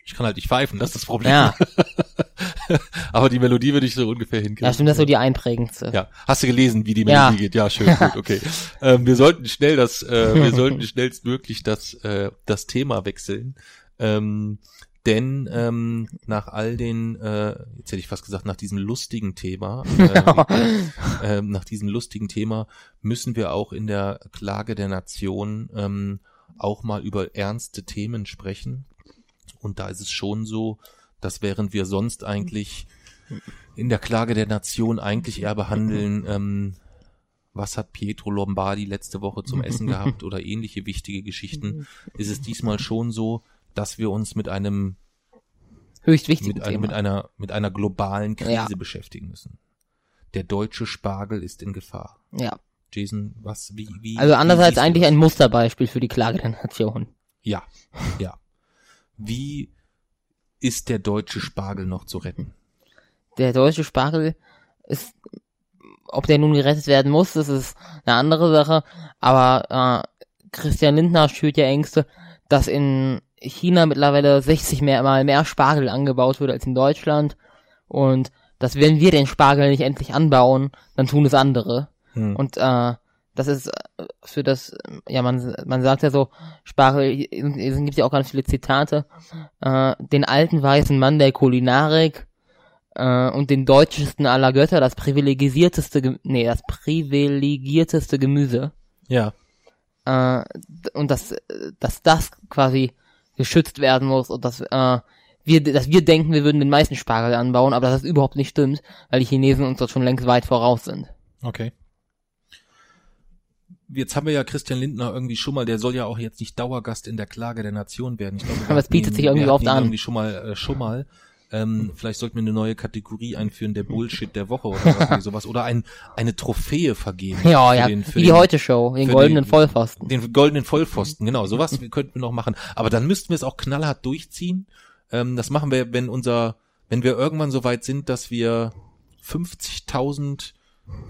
ich kann halt nicht pfeifen, das ist das Problem. ja. Aber die Melodie würde ich so ungefähr hinkriegen. Ja, stimmt, das ist so die einprägendste. Ja, hast du gelesen, wie die Ja. Melodie geht? Ja, schön, gut, okay. Ähm, wir sollten schnell das, äh, wir sollten schnellstmöglich das, äh, das Thema wechseln. Ähm, denn ähm, nach all den, äh, jetzt hätte ich fast gesagt, nach diesem lustigen Thema, äh, ähm, nach diesem lustigen Thema müssen wir auch in der Klage der Nation ähm, auch mal über ernste Themen sprechen. Und da ist es schon so, dass während wir sonst eigentlich in der Klage der Nation eigentlich eher behandeln, ähm, was hat Pietro Lombardi letzte Woche zum Essen gehabt oder ähnliche wichtige Geschichten, ist es diesmal schon so, dass wir uns mit einem Höchst wichtig. mit, einem, mit einer mit einer globalen Krise Ja. beschäftigen müssen. Der deutsche Spargel ist in Gefahr. Ja. Jason, was wie wie Also andererseits eigentlich das? ein Musterbeispiel für die Klage der Nation. ja ja wie ist der deutsche Spargel noch zu retten? Der deutsche Spargel ist, ob der nun gerettet werden muss, das ist eine andere Sache. Aber äh, Christian Lindner schürt ja Ängste, dass in China mittlerweile 60 mehr, mal mehr Spargel angebaut wird als in Deutschland. Und dass wenn wir den Spargel nicht endlich anbauen, dann tun es andere. Hm. Und äh, das ist äh, für das, ja, man, man sagt ja so, Spargel, es gibt ja auch ganz viele Zitate, äh, den alten weißen Mann der Kulinarik äh, und den deutschesten aller Götter, das privilegierteste, nee, das privilegierteste Gemüse. ja Äh, und dass, äh, dass das quasi geschützt werden muss und dass äh, wir, dass wir denken, wir würden den meisten Spargel anbauen, aber dass das überhaupt nicht stimmt, weil die Chinesen uns dort schon längst weit voraus sind. Okay. Jetzt haben wir ja Christian Lindner irgendwie schon mal, der soll ja auch jetzt nicht Dauergast in der Klage der Nation werden. Ich glaube, Aber es bietet ihn- sich irgendwie oft an. Irgendwie schon mal, äh, schon mal. Ähm, vielleicht sollten wir eine neue Kategorie einführen, der Bullshit der Woche oder sowas. Oder ein, eine Trophäe vergeben. Ja, ja, den- wie die den- Heute-Show, den goldenen die- Vollpfosten. Den goldenen Vollpfosten, genau. Sowas könnten wir noch machen. Aber dann müssten wir es auch knallhart durchziehen. Ähm, das machen wir, wenn unser, wenn wir irgendwann so weit sind, dass wir 50.000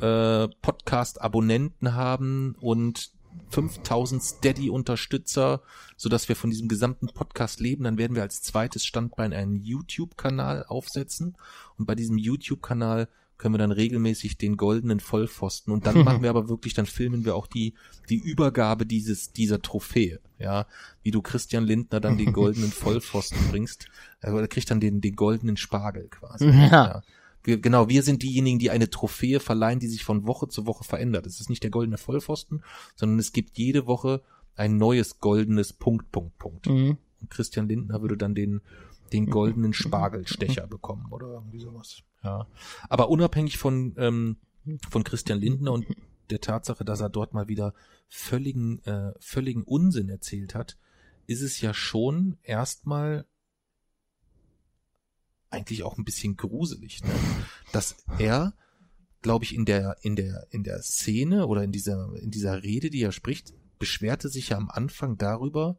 äh, Podcast-Abonnenten haben und 5000 Steady-Unterstützer, so dass wir von diesem gesamten Podcast leben, dann werden wir als zweites Standbein einen YouTube-Kanal aufsetzen und bei diesem YouTube-Kanal können wir dann regelmäßig den goldenen Vollpfosten und dann machen wir aber wirklich, dann filmen wir auch die die Übergabe dieses dieser Trophäe, ja, wie du Christian Lindner dann den goldenen Vollpfosten bringst, also er kriegt dann den den goldenen Spargel quasi. Ja. Wir, genau, wir sind diejenigen, die eine Trophäe verleihen, die sich von Woche zu Woche verändert. Es ist nicht der goldene Vollpfosten, sondern es gibt jede Woche ein neues goldenes Punkt, Punkt, Punkt. Mhm. Und Christian Lindner würde dann den, den goldenen Spargelstecher bekommen oder irgendwie sowas. Ja. Aber unabhängig von, ähm, von Christian Lindner und der Tatsache, dass er dort mal wieder völligen, äh, völligen Unsinn erzählt hat, ist es ja schon erstmal eigentlich auch ein bisschen gruselig, ne? dass er, glaube ich, in der in der in der Szene oder in dieser in dieser Rede, die er spricht, beschwerte sich ja am Anfang darüber,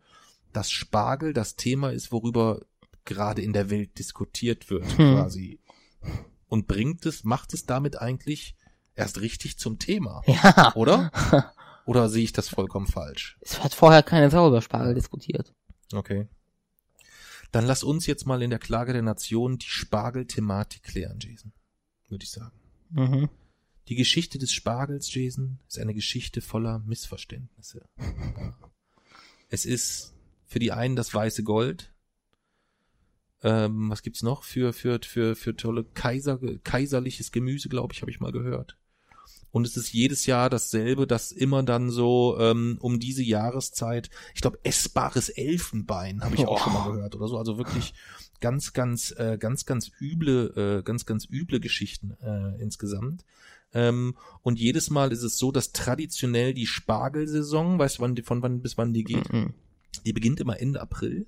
dass Spargel das Thema ist, worüber gerade in der Welt diskutiert wird, Hm. quasi. Und bringt es, macht es damit eigentlich erst richtig zum Thema, Ja. oder? Oder sehe ich das vollkommen falsch? Es hat vorher keine Sau über Spargel diskutiert. Okay. Dann lass uns jetzt mal in der Klage der Nation die Spargel-Thematik klären, Jason. Würde ich sagen. Mhm. Die Geschichte des Spargels, Jason, ist eine Geschichte voller Missverständnisse. Es ist für die einen das weiße Gold. Ähm, was gibt's noch für für für für tolle Kaiser kaiserliches Gemüse, glaube ich, habe ich mal gehört. Und es ist jedes Jahr dasselbe, dass immer dann so ähm, um diese Jahreszeit, ich glaube, essbares Elfenbein habe ich auch schon mal gehört oder so. Also wirklich ganz, ganz, äh, ganz, ganz üble, äh, ganz, ganz üble Geschichten äh, insgesamt. Ähm, und jedes Mal ist es so, dass traditionell die Spargelsaison, weißt du, wann die, von wann bis wann die geht? Mhm. Die beginnt immer Ende April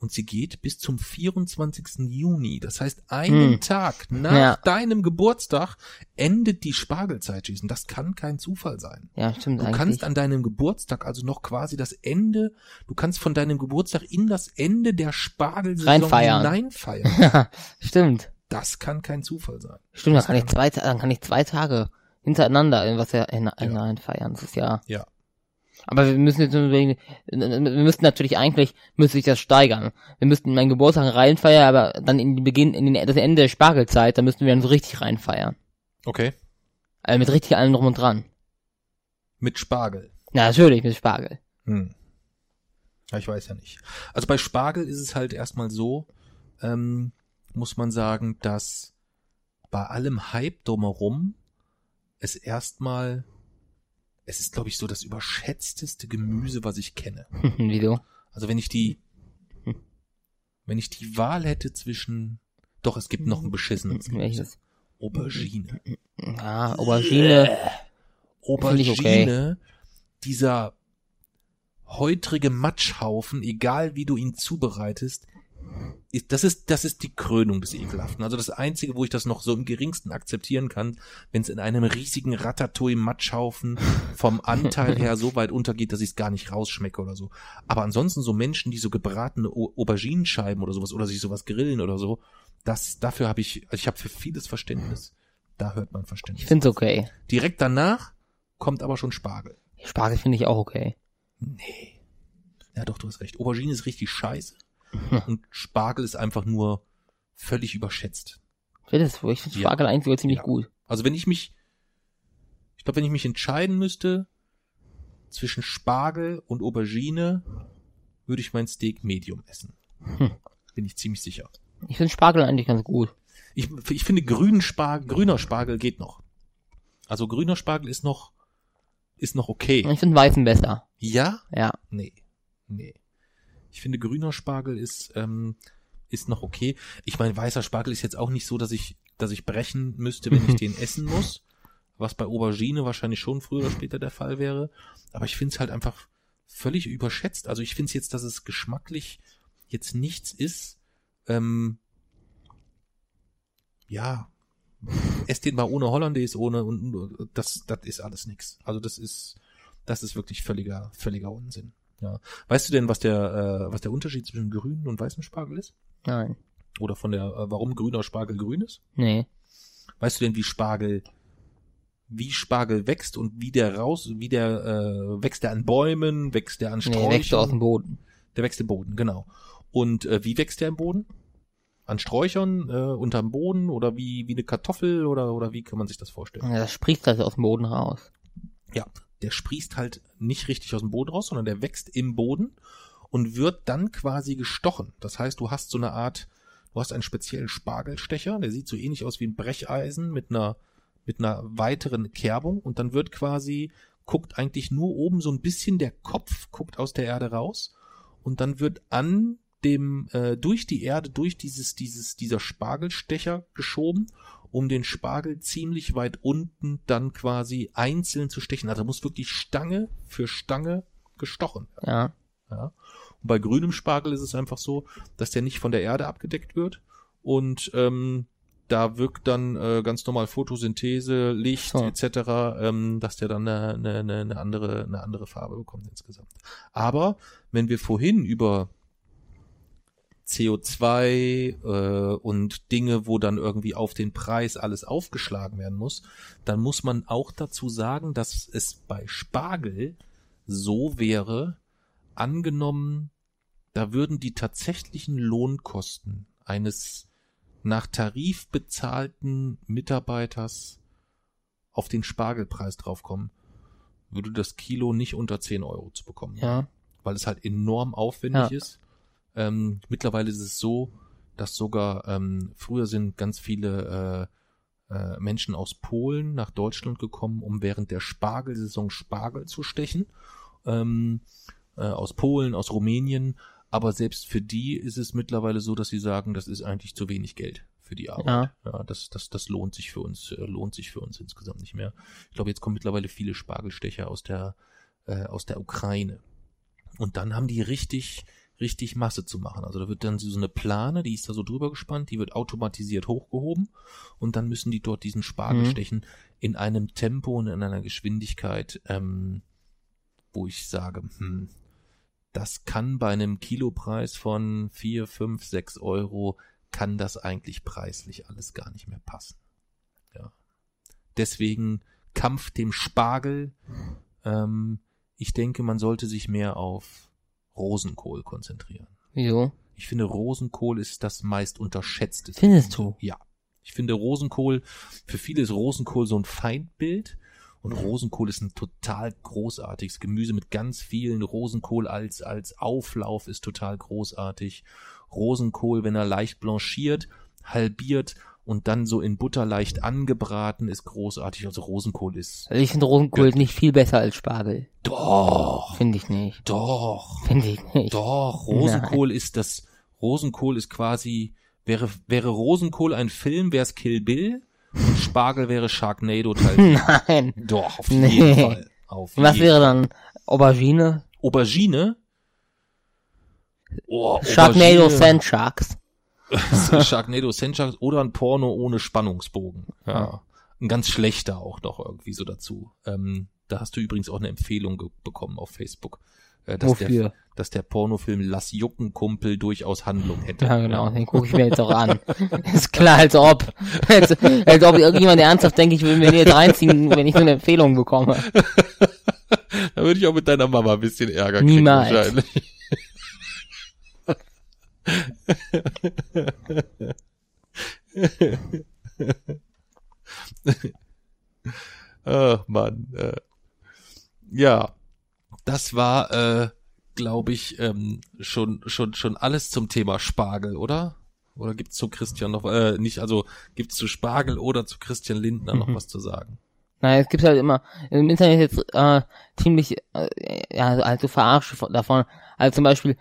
und sie geht bis zum 24. Juni. Das heißt, einen Hm. Tag nach Ja. deinem Geburtstag endet die Spargelzeit, Jason. Das kann kein Zufall sein. Ja, stimmt Du eigentlich. kannst an deinem Geburtstag also noch quasi das Ende, du kannst von deinem Geburtstag in das Ende der Spargelsaison Reinfeiern. hineinfeiern. stimmt. Das kann kein Zufall sein. Stimmt, dann kann ich zwei, dann kann ich zwei Tage hintereinander in was ja. Das ist ja. Ja. Aber wir müssen jetzt überlegen, wir müssten natürlich eigentlich, müsste ich das steigern. Wir müssten meinen Geburtstag reinfeiern, aber dann in den Beginn, in den, das Ende der Spargelzeit, da müssten wir dann so richtig reinfeiern. Okay. Also mit richtig allem drum und dran. Mit Spargel. Ja, natürlich, mit Spargel. Hm. Ja, ich weiß ja nicht. Also bei Spargel ist es halt erstmal so, ähm, muss man sagen, dass bei allem Hype drumherum es erstmal, es ist glaube ich so das überschätzteste Gemüse, was ich kenne. Wieso? Also wenn ich die, wenn ich die Wahl hätte zwischen, doch es gibt noch ein beschissenes Gemüse. Welches? Aubergine. Ja, Aubergine. Ich Aubergine, dieser häutrige Matschhaufen, egal wie du ihn zubereitest, das ist, das ist die Krönung des Ekelhaften. Also das Einzige, wo ich das noch so im geringsten akzeptieren kann, wenn es in einem riesigen Ratatouille-Matschhaufen vom Anteil her so weit untergeht, dass ich es gar nicht rausschmecke oder so. Aber ansonsten so Menschen, die so gebratene Au- Auberginenscheiben oder sowas oder sich sowas grillen oder so, das, dafür habe ich, also ich habe für vieles Verständnis. Da hört man Verständnis. Ich find's okay. Direkt danach kommt aber schon Spargel. Spargel finde ich auch okay. Nee. Ja, doch, du hast recht. Aubergine ist richtig scheiße. Und Spargel ist einfach nur völlig überschätzt. Ich finde das- ich finde Ja. Spargel eigentlich sogar ziemlich Ja. gut. Also wenn ich mich, ich glaube, wenn ich mich entscheiden müsste zwischen Spargel und Aubergine, würde ich mein Steak Medium essen. Hm. Bin ich ziemlich sicher. Ich finde Spargel eigentlich ganz gut. Ich, ich finde grünen Spargel, grüner Spargel geht noch. Also grüner Spargel ist noch, ist noch okay. Ich finde weißen besser. Ja? Ja. Nee. Nee. Ich finde, grüner Spargel ist, ähm, ist noch okay. Ich meine, weißer Spargel ist jetzt auch nicht so, dass ich, dass ich brechen müsste, wenn ich den essen muss. Was bei Aubergine wahrscheinlich schon früher oder später der Fall wäre. Aber ich finde es halt einfach völlig überschätzt. Also ich finde es jetzt, dass es geschmacklich jetzt nichts ist. Ähm, ja, esst den mal ohne Hollandaise, ohne und und das, das ist alles nix. Also das ist, das ist wirklich völliger, völliger Unsinn. Ja. Weißt du denn, was der, äh, was der Unterschied zwischen grünen und weißem Spargel ist? Nein. Oder von der, äh, warum grüner Spargel grün ist? Nee. Weißt du denn, wie Spargel, wie Spargel wächst und wie der raus, wie der äh, wächst der an Bäumen, wächst der an Nee, Sträuchern? wächst aus dem Boden. Der wächst im Boden, genau. Und äh, wie wächst der im Boden? An Sträuchern, äh, unterm Boden oder wie wie eine Kartoffel oder oder wie kann man sich das vorstellen? Ja, das sprießt halt aus dem Boden raus. Ja, der sprießt halt nicht richtig aus dem Boden raus, sondern der wächst im Boden und wird dann quasi gestochen. Das heißt, du hast so eine Art, du hast einen speziellen Spargelstecher, der sieht so ähnlich aus wie ein Brecheisen mit einer mit einer weiteren Kerbung und dann wird quasi guckt eigentlich nur oben so ein bisschen der Kopf guckt aus der Erde raus und dann wird an dem äh, durch die Erde durch dieses dieses dieser Spargelstecher geschoben um den Spargel ziemlich weit unten dann quasi einzeln zu stechen. Also muss wirklich Stange für Stange gestochen werden. Ja. Ja. Und bei grünem Spargel ist es einfach so, dass der nicht von der Erde abgedeckt wird und ähm, da wirkt dann äh, ganz normal Photosynthese, Licht So. etc., ähm, dass der dann eine, eine, eine eine andere eine andere Farbe bekommt insgesamt. Aber wenn wir vorhin über CO2 äh, und Dinge, wo dann irgendwie auf den Preis alles aufgeschlagen werden muss, dann muss man auch dazu sagen, dass es bei Spargel so wäre, angenommen, da würden die tatsächlichen Lohnkosten eines nach Tarif bezahlten Mitarbeiters auf den Spargelpreis draufkommen, würde das Kilo nicht unter 10 Euro zu bekommen. Ja. Weil es halt enorm aufwendig Ja. ist. Ähm, mittlerweile ist es so, dass sogar ähm, früher sind ganz viele äh, äh, Menschen aus Polen nach Deutschland gekommen, um während der Spargelsaison Spargel zu stechen. Ähm, äh, aus Polen, aus Rumänien. Aber selbst für die ist es mittlerweile so, dass sie sagen, das ist eigentlich zu wenig Geld für die Arbeit. Ja, das, das, das lohnt sich für uns, äh, lohnt sich für uns insgesamt nicht mehr. Ich glaube, jetzt kommen mittlerweile viele Spargelstecher aus der, äh, aus der Ukraine. Und dann haben die richtig, richtig Masse zu machen. Also da wird dann so eine Plane, die ist da so drüber gespannt, die wird automatisiert hochgehoben und dann müssen die dort diesen Spargel Mhm. stechen in einem Tempo und in einer Geschwindigkeit, ähm, wo ich sage, hm, das kann bei einem Kilopreis von vier, fünf, sechs Euro, kann das eigentlich preislich alles gar nicht mehr passen. Ja. Deswegen Kampf dem Spargel. Ähm, ich denke, man sollte sich mehr auf Rosenkohl konzentrieren. Wieso? Ich finde, Rosenkohl ist das meist unterschätzte. Findest du? Ja. Ich finde Rosenkohl, für viele ist Rosenkohl so ein Feindbild. Und Rosenkohl ist ein total großartiges Gemüse mit ganz vielen Rosenkohl als, als Auflauf ist total großartig. Rosenkohl, wenn er leicht blanchiert, halbiert und dann so in Butter leicht angebraten, ist großartig. Also Rosenkohl ist, Also ich finde Rosenkohl nicht viel besser als Spargel. doch, Finde ich nicht. doch. Finde ich nicht. Doch, Rosenkohl ist das, Rosenkohl ist quasi, wäre, wäre Rosenkohl ein Film, wär's Kill Bill und Spargel wäre Sharknado Teil 4. Nein. Doch, auf Nee. jeden Fall. Auf Was jeden wäre dann Aubergine? Aubergine? Oh, Sharknado. Sand Sharks. Sharknado Sandshacks oder ein Porno ohne Spannungsbogen. Ja. Ein ganz schlechter auch noch irgendwie so dazu. Ähm, da hast du übrigens auch eine Empfehlung bekommen auf Facebook. Äh, dass Der, dass der Pornofilm Lass Jucken Kumpel durchaus Handlung hätte. Ja, genau, den gucke ich mir jetzt auch an. Ist klar, als ob. Als, als ob irgendjemand ernsthaft denkt, ich will mir jetzt reinziehen, wenn ich so eine Empfehlung bekomme. Da würde ich auch mit deiner Mama ein bisschen Ärger kriegen Niemals. wahrscheinlich. Ach Mann. Äh. Ja, das war, äh, glaube ich, ähm, schon schon schon alles zum Thema Spargel, oder? Oder gibt's zu Christian noch äh, nicht? Also gibt's zu Spargel oder zu Christian Lindner noch Mhm. was zu sagen? Nein, es gibt halt immer im Internet jetzt äh, ziemlich äh, ja also Verarsche von- davon. Also zum Beispiel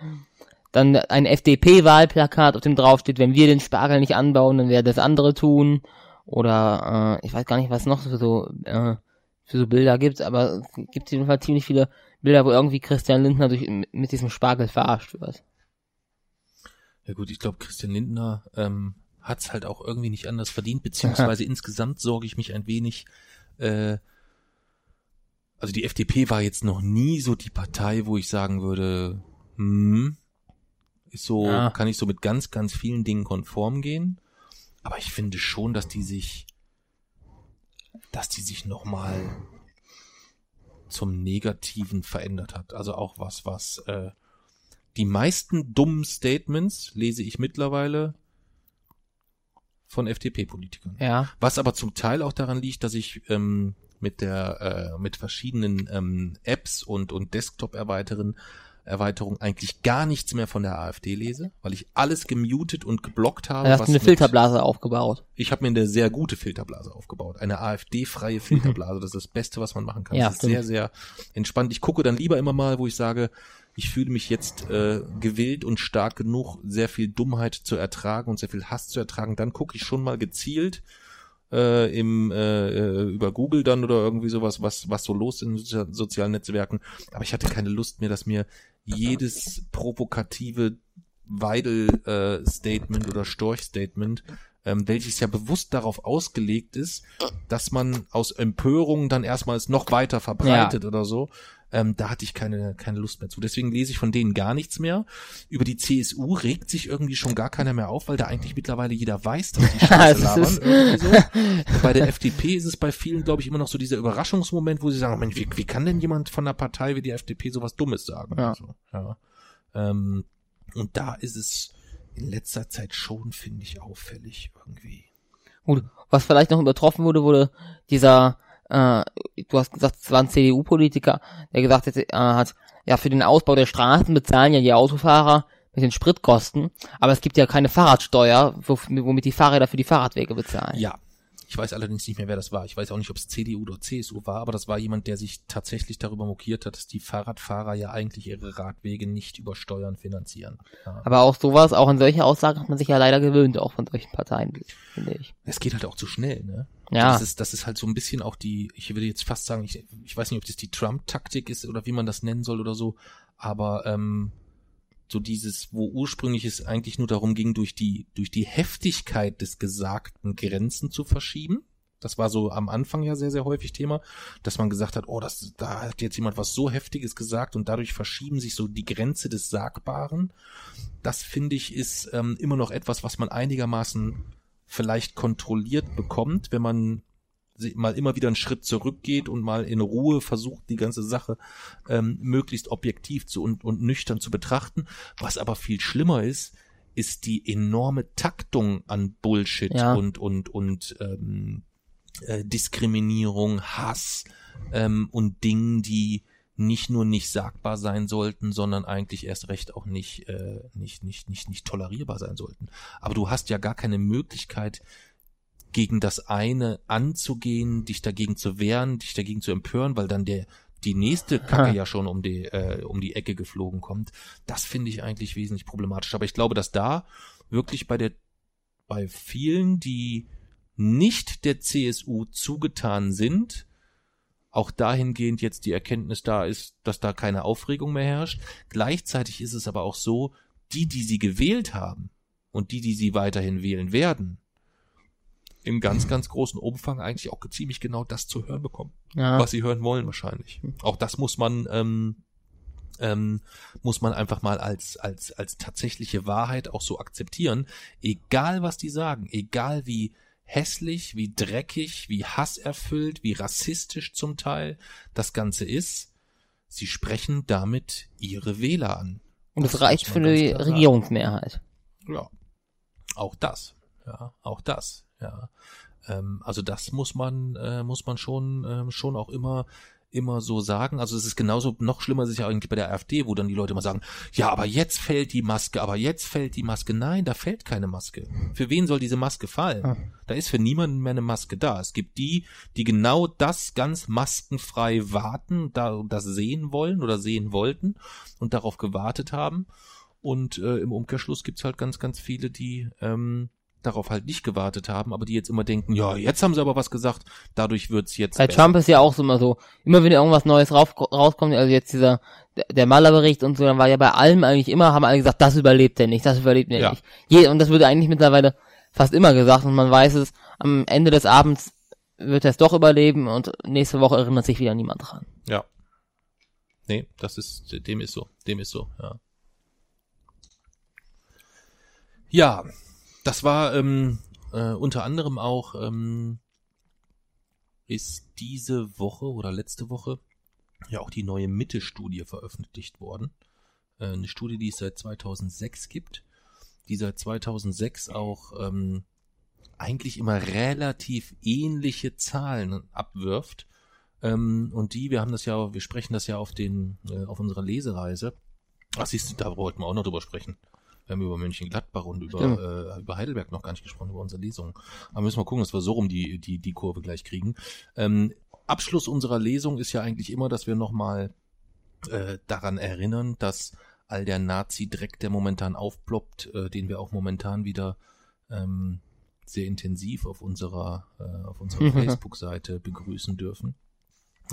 dann ein FDP-Wahlplakat, auf dem drauf steht, wenn wir den Spargel nicht anbauen, dann werden das andere tun. Oder äh, ich weiß gar nicht, was noch für so äh, für so Bilder gibt, aber es gibt auf jeden Fall ziemlich viele Bilder, wo irgendwie Christian Lindner durch, mit diesem Spargel verarscht wird. Ja gut, ich glaube, Christian Lindner ähm, hat's halt auch irgendwie nicht anders verdient, beziehungsweise insgesamt sorge ich mich ein wenig. Äh, also die FDP war jetzt noch nie so die Partei, wo ich sagen würde, hm, ist so, Ja. kann ich so mit ganz, ganz vielen Dingen konform gehen. Aber ich finde schon, dass die sich, dass die sich nochmal zum Negativen verändert hat. Also auch was, was äh, die meisten dummen Statements lese ich mittlerweile von FDP-Politikern. Ja. Was aber zum Teil auch daran liegt, dass ich ähm, mit der äh, mit verschiedenen ähm, Apps und und Desktop-Erweiterungen Erweiterung eigentlich gar nichts mehr von der AfD lese, weil ich alles gemutet und geblockt habe. Da hast du eine Filterblase aufgebaut. Ich habe mir eine sehr gute Filterblase aufgebaut. Eine AfD-freie Filterblase. Das ist das Beste, was man machen kann. Ja, das ist stimmt. sehr, sehr entspannt. Ich gucke dann lieber immer mal, wo ich sage, ich fühle mich jetzt äh, gewillt und stark genug, sehr viel Dummheit zu ertragen und sehr viel Hass zu ertragen. Dann gucke ich schon mal gezielt, äh, im äh, äh, über Google dann oder irgendwie sowas, was was so los in sozi sozialen Netzwerken. Aber ich hatte keine Lust mehr, dass mir jedes provokative Weidel-Statement äh, oder Storch-Statement, ähm, welches ja bewusst darauf ausgelegt ist, dass man aus Empörung dann erstmals noch weiter verbreitet Ja. oder so. Ähm, da hatte ich keine, keine Lust mehr zu. Deswegen lese ich von denen gar nichts mehr. Über die CSU regt sich irgendwie schon gar keiner mehr auf, weil da eigentlich mittlerweile jeder weiß, dass die Scheiße labern. so. Bei der FDP ist es bei vielen, glaube ich, immer noch so dieser Überraschungsmoment, wo sie sagen, Mensch, wie, wie kann denn jemand von einer Partei wie die FDP sowas Dummes sagen? Ja. Also, ja. Ähm, und da ist es in letzter Zeit schon, finde ich, auffällig irgendwie. Gut, was vielleicht noch übertroffen wurde, wurde dieser, äh, du hast gesagt, es war ein CDU-Politiker, der gesagt hat, äh, hat, ja, für den Ausbau der Straßen bezahlen ja die Autofahrer mit den Spritkosten, aber es gibt ja keine Fahrradsteuer, wo, womit die Fahrräder für die Fahrradwege bezahlen. Ja. Ich weiß allerdings nicht mehr, wer das war. Ich weiß auch nicht, ob es CDU oder CSU war, aber das war jemand, der sich tatsächlich darüber mokiert hat, dass die Fahrradfahrer ja eigentlich ihre Radwege nicht über Steuern finanzieren. Ja. Aber auch sowas, auch an solche Aussagen hat man sich ja leider gewöhnt, auch von solchen Parteien, finde ich. Es geht halt auch zu schnell, ne? Ja. Das ist, das ist halt so ein bisschen auch die, ich würde jetzt fast sagen, ich, ich weiß nicht, ob das die Trump-Taktik ist oder wie man das nennen soll oder so, aber ähm, so dieses, wo ursprünglich es eigentlich nur darum ging, durch die, durch die Heftigkeit des Gesagten Grenzen zu verschieben. Das war so am Anfang ja sehr, sehr häufig Thema, dass man gesagt hat, oh, das, da hat jetzt jemand was so Heftiges gesagt und dadurch verschieben sich so die Grenze des Sagbaren. Das finde ich ist ähm, immer noch etwas, was man einigermaßen vielleicht kontrolliert bekommt, wenn man mal immer wieder einen Schritt zurückgeht und mal in Ruhe versucht, die ganze Sache ähm, möglichst objektiv zu und, und nüchtern zu betrachten. Was aber viel schlimmer ist, ist die enorme Taktung an Bullshit Ja. und und und ähm, äh, Diskriminierung, Hass ähm, und Dingen, die nicht nur nicht sagbar sein sollten, sondern eigentlich erst recht auch nicht, äh, nicht, nicht, nicht, nicht tolerierbar sein sollten. Aber du hast ja gar keine Möglichkeit, gegen das eine anzugehen, dich dagegen zu wehren, dich dagegen zu empören, weil dann der die nächste Kacke Ha. ja schon um die äh, um die Ecke geflogen kommt. Das finde ich eigentlich wesentlich problematisch. Aber ich glaube, dass da wirklich bei der bei vielen, die nicht der CSU zugetan sind, auch dahingehend jetzt die Erkenntnis da ist, dass da keine Aufregung mehr herrscht. Gleichzeitig ist es aber auch so, die, die sie gewählt haben und die, die sie weiterhin wählen werden, im ganz, ganz großen Umfang eigentlich auch ziemlich genau das zu hören bekommen, Ja. was sie hören wollen wahrscheinlich. Auch das muss man ähm, ähm, muss man einfach mal als als als tatsächliche Wahrheit auch so akzeptieren, egal was die sagen, egal wie hässlich, wie dreckig, wie hasserfüllt, wie rassistisch zum Teil das Ganze ist, sie sprechen damit ihre Wähler an. Und Das es reicht für die. Regierungsmehrheit. Ja. Auch das. Ja, auch das. Ja. Ähm, also das muss man, äh, muss man schon, ähm, schon auch immer, immer so sagen. Also es ist genauso, noch schlimmer ist es ja eigentlich bei der AfD, wo dann die Leute immer sagen, ja, aber jetzt fällt die Maske, aber jetzt fällt die Maske. Nein, da fällt keine Maske. Für wen soll diese Maske fallen? Ah. Da ist für niemanden mehr eine Maske da. Es gibt die, die genau das ganz maskenfrei warten, da das sehen wollen oder sehen wollten und darauf gewartet haben. Und äh, im Umkehrschluss gibt's halt ganz, ganz viele, die ähm, darauf halt nicht gewartet haben, aber die jetzt immer denken, ja, jetzt haben sie aber was gesagt, dadurch wird's jetzt Bei besser. Trump ist ja auch so immer so, immer wenn irgendwas Neues rauf, rauskommt, also jetzt dieser, der, Maler-Bericht und so, dann war ja bei allem eigentlich immer, haben alle gesagt, das überlebt er nicht, das überlebt er Ja. nicht. Je, und das wird eigentlich mittlerweile fast immer gesagt und man weiß es, am Ende des Abends wird er es doch überleben und nächste Woche erinnert sich wieder niemand dran. Ja. Nee, das ist, dem ist so, dem ist so, ja. Ja, das war ähm, äh, unter anderem auch, ähm, ist diese Woche oder letzte Woche ja auch die neue Mitte-Studie veröffentlicht worden. Äh, eine Studie, die es seit 2006 gibt, die seit 2006 auch ähm, eigentlich immer relativ ähnliche Zahlen abwirft. Ähm, und die, wir haben das ja, wir sprechen das ja auf den, äh, auf unserer Lesereise. Ach, siehst du, da wollten wir auch noch drüber sprechen. Wir haben über Mönchengladbach und über, Stimmt. äh, über Heidelberg noch gar nicht gesprochen, über unsere Lesung. Aber müssen wir gucken, dass wir so rum die, die, die Kurve gleich kriegen. Ähm, Abschluss unserer Lesung ist ja eigentlich immer, dass wir nochmal äh, daran erinnern, dass all der Nazi-Dreck, der momentan aufploppt, äh, den wir auch momentan wieder ähm, sehr intensiv auf unserer, äh, auf unserer Facebook-Seite begrüßen dürfen.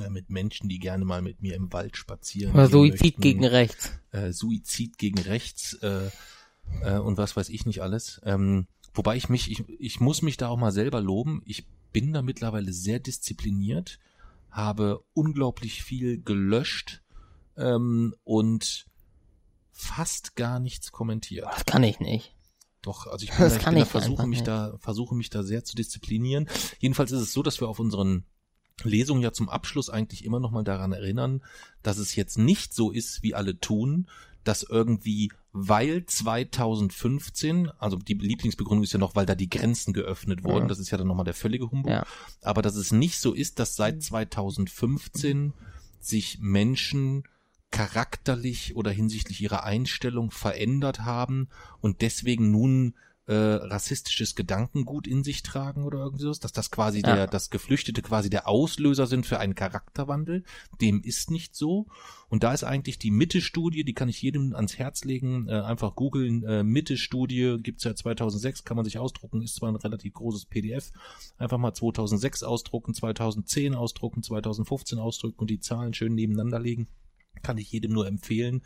Äh, mit Menschen, die gerne mal mit mir im Wald spazieren. Oder Suizid möchten. gegen rechts. äh, Suizid gegen rechts äh, äh, und was weiß ich nicht alles. Ähm, wobei ich mich, ich, ich muss mich da auch mal selber loben. Ich bin da mittlerweile sehr diszipliniert, habe unglaublich viel gelöscht ähm, und fast gar nichts kommentiert. Das kann ich nicht. Doch, also ich, bin Das da, ich, bin da versuche mich nicht. da versuche mich da sehr zu disziplinieren. Jedenfalls ist es so, dass wir auf unseren Lesungen ja zum Abschluss eigentlich immer noch mal daran erinnern, dass es jetzt nicht so ist, wie alle tun, dass irgendwie weil 2015, also die Lieblingsbegründung ist ja noch, weil da die Grenzen geöffnet wurden, Ja. das ist ja dann nochmal der völlige Humbug, Ja. aber dass es nicht so ist, dass seit 2015 sich Menschen charakterlich oder hinsichtlich ihrer Einstellung verändert haben und deswegen nun äh, rassistisches Gedankengut in sich tragen oder irgendwie sowas, dass das quasi Ja. der, das Geflüchtete quasi der Auslöser sind für einen Charakterwandel. Dem ist nicht so. Und da ist eigentlich die Mitte-Studie, die kann ich jedem ans Herz legen, äh, einfach googeln, äh, Mitte-Studie gibt's ja 2006, kann man sich ausdrucken, ist zwar ein relativ großes PDF, einfach mal 2006 ausdrucken, 2010 ausdrucken, 2015 ausdrucken und die Zahlen schön nebeneinander legen kann ich jedem nur empfehlen,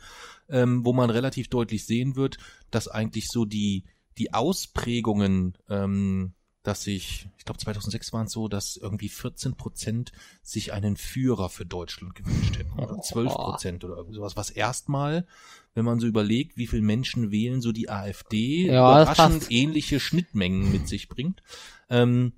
ähm, wo man relativ deutlich sehen wird, dass eigentlich so die die Ausprägungen, ähm, dass sich, ich glaube 2006 waren es so, dass irgendwie 14 Prozent sich einen Führer für Deutschland gewünscht hätten oder 12 Prozent oder irgendwie sowas, was erstmal, wenn man so überlegt, wie viele Menschen wählen so die AfD, Ja, überraschend ähnliche Schnittmengen mit sich bringt. Ähm,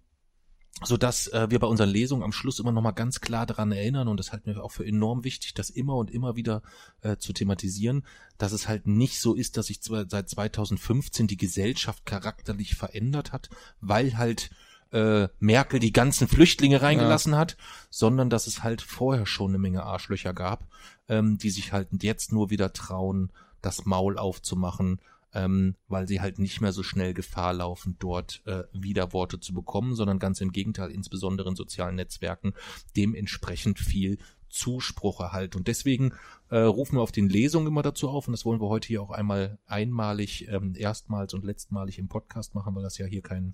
so dass äh, wir bei unseren Lesungen am Schluss immer noch mal ganz klar daran erinnern und das halten wir auch für enorm wichtig, das immer und immer wieder äh, zu thematisieren, dass es halt nicht so ist, dass sich zwar seit 2015 die Gesellschaft charakterlich verändert hat, weil halt äh, Merkel die ganzen Flüchtlinge reingelassen hat, sondern dass es halt vorher schon eine Menge Arschlöcher gab, ähm, die sich halt jetzt nur wieder trauen, das Maul aufzumachen, ähm, weil sie halt nicht mehr so schnell Gefahr laufen, dort äh, Widerworte zu bekommen, sondern ganz im Gegenteil, insbesondere in sozialen Netzwerken, dementsprechend viel Zuspruch erhalten. Und deswegen äh, rufen wir auf den Lesungen immer dazu auf, und das wollen wir heute hier auch einmal einmalig, ähm, erstmals und letztmalig im Podcast machen, weil das ja hier kein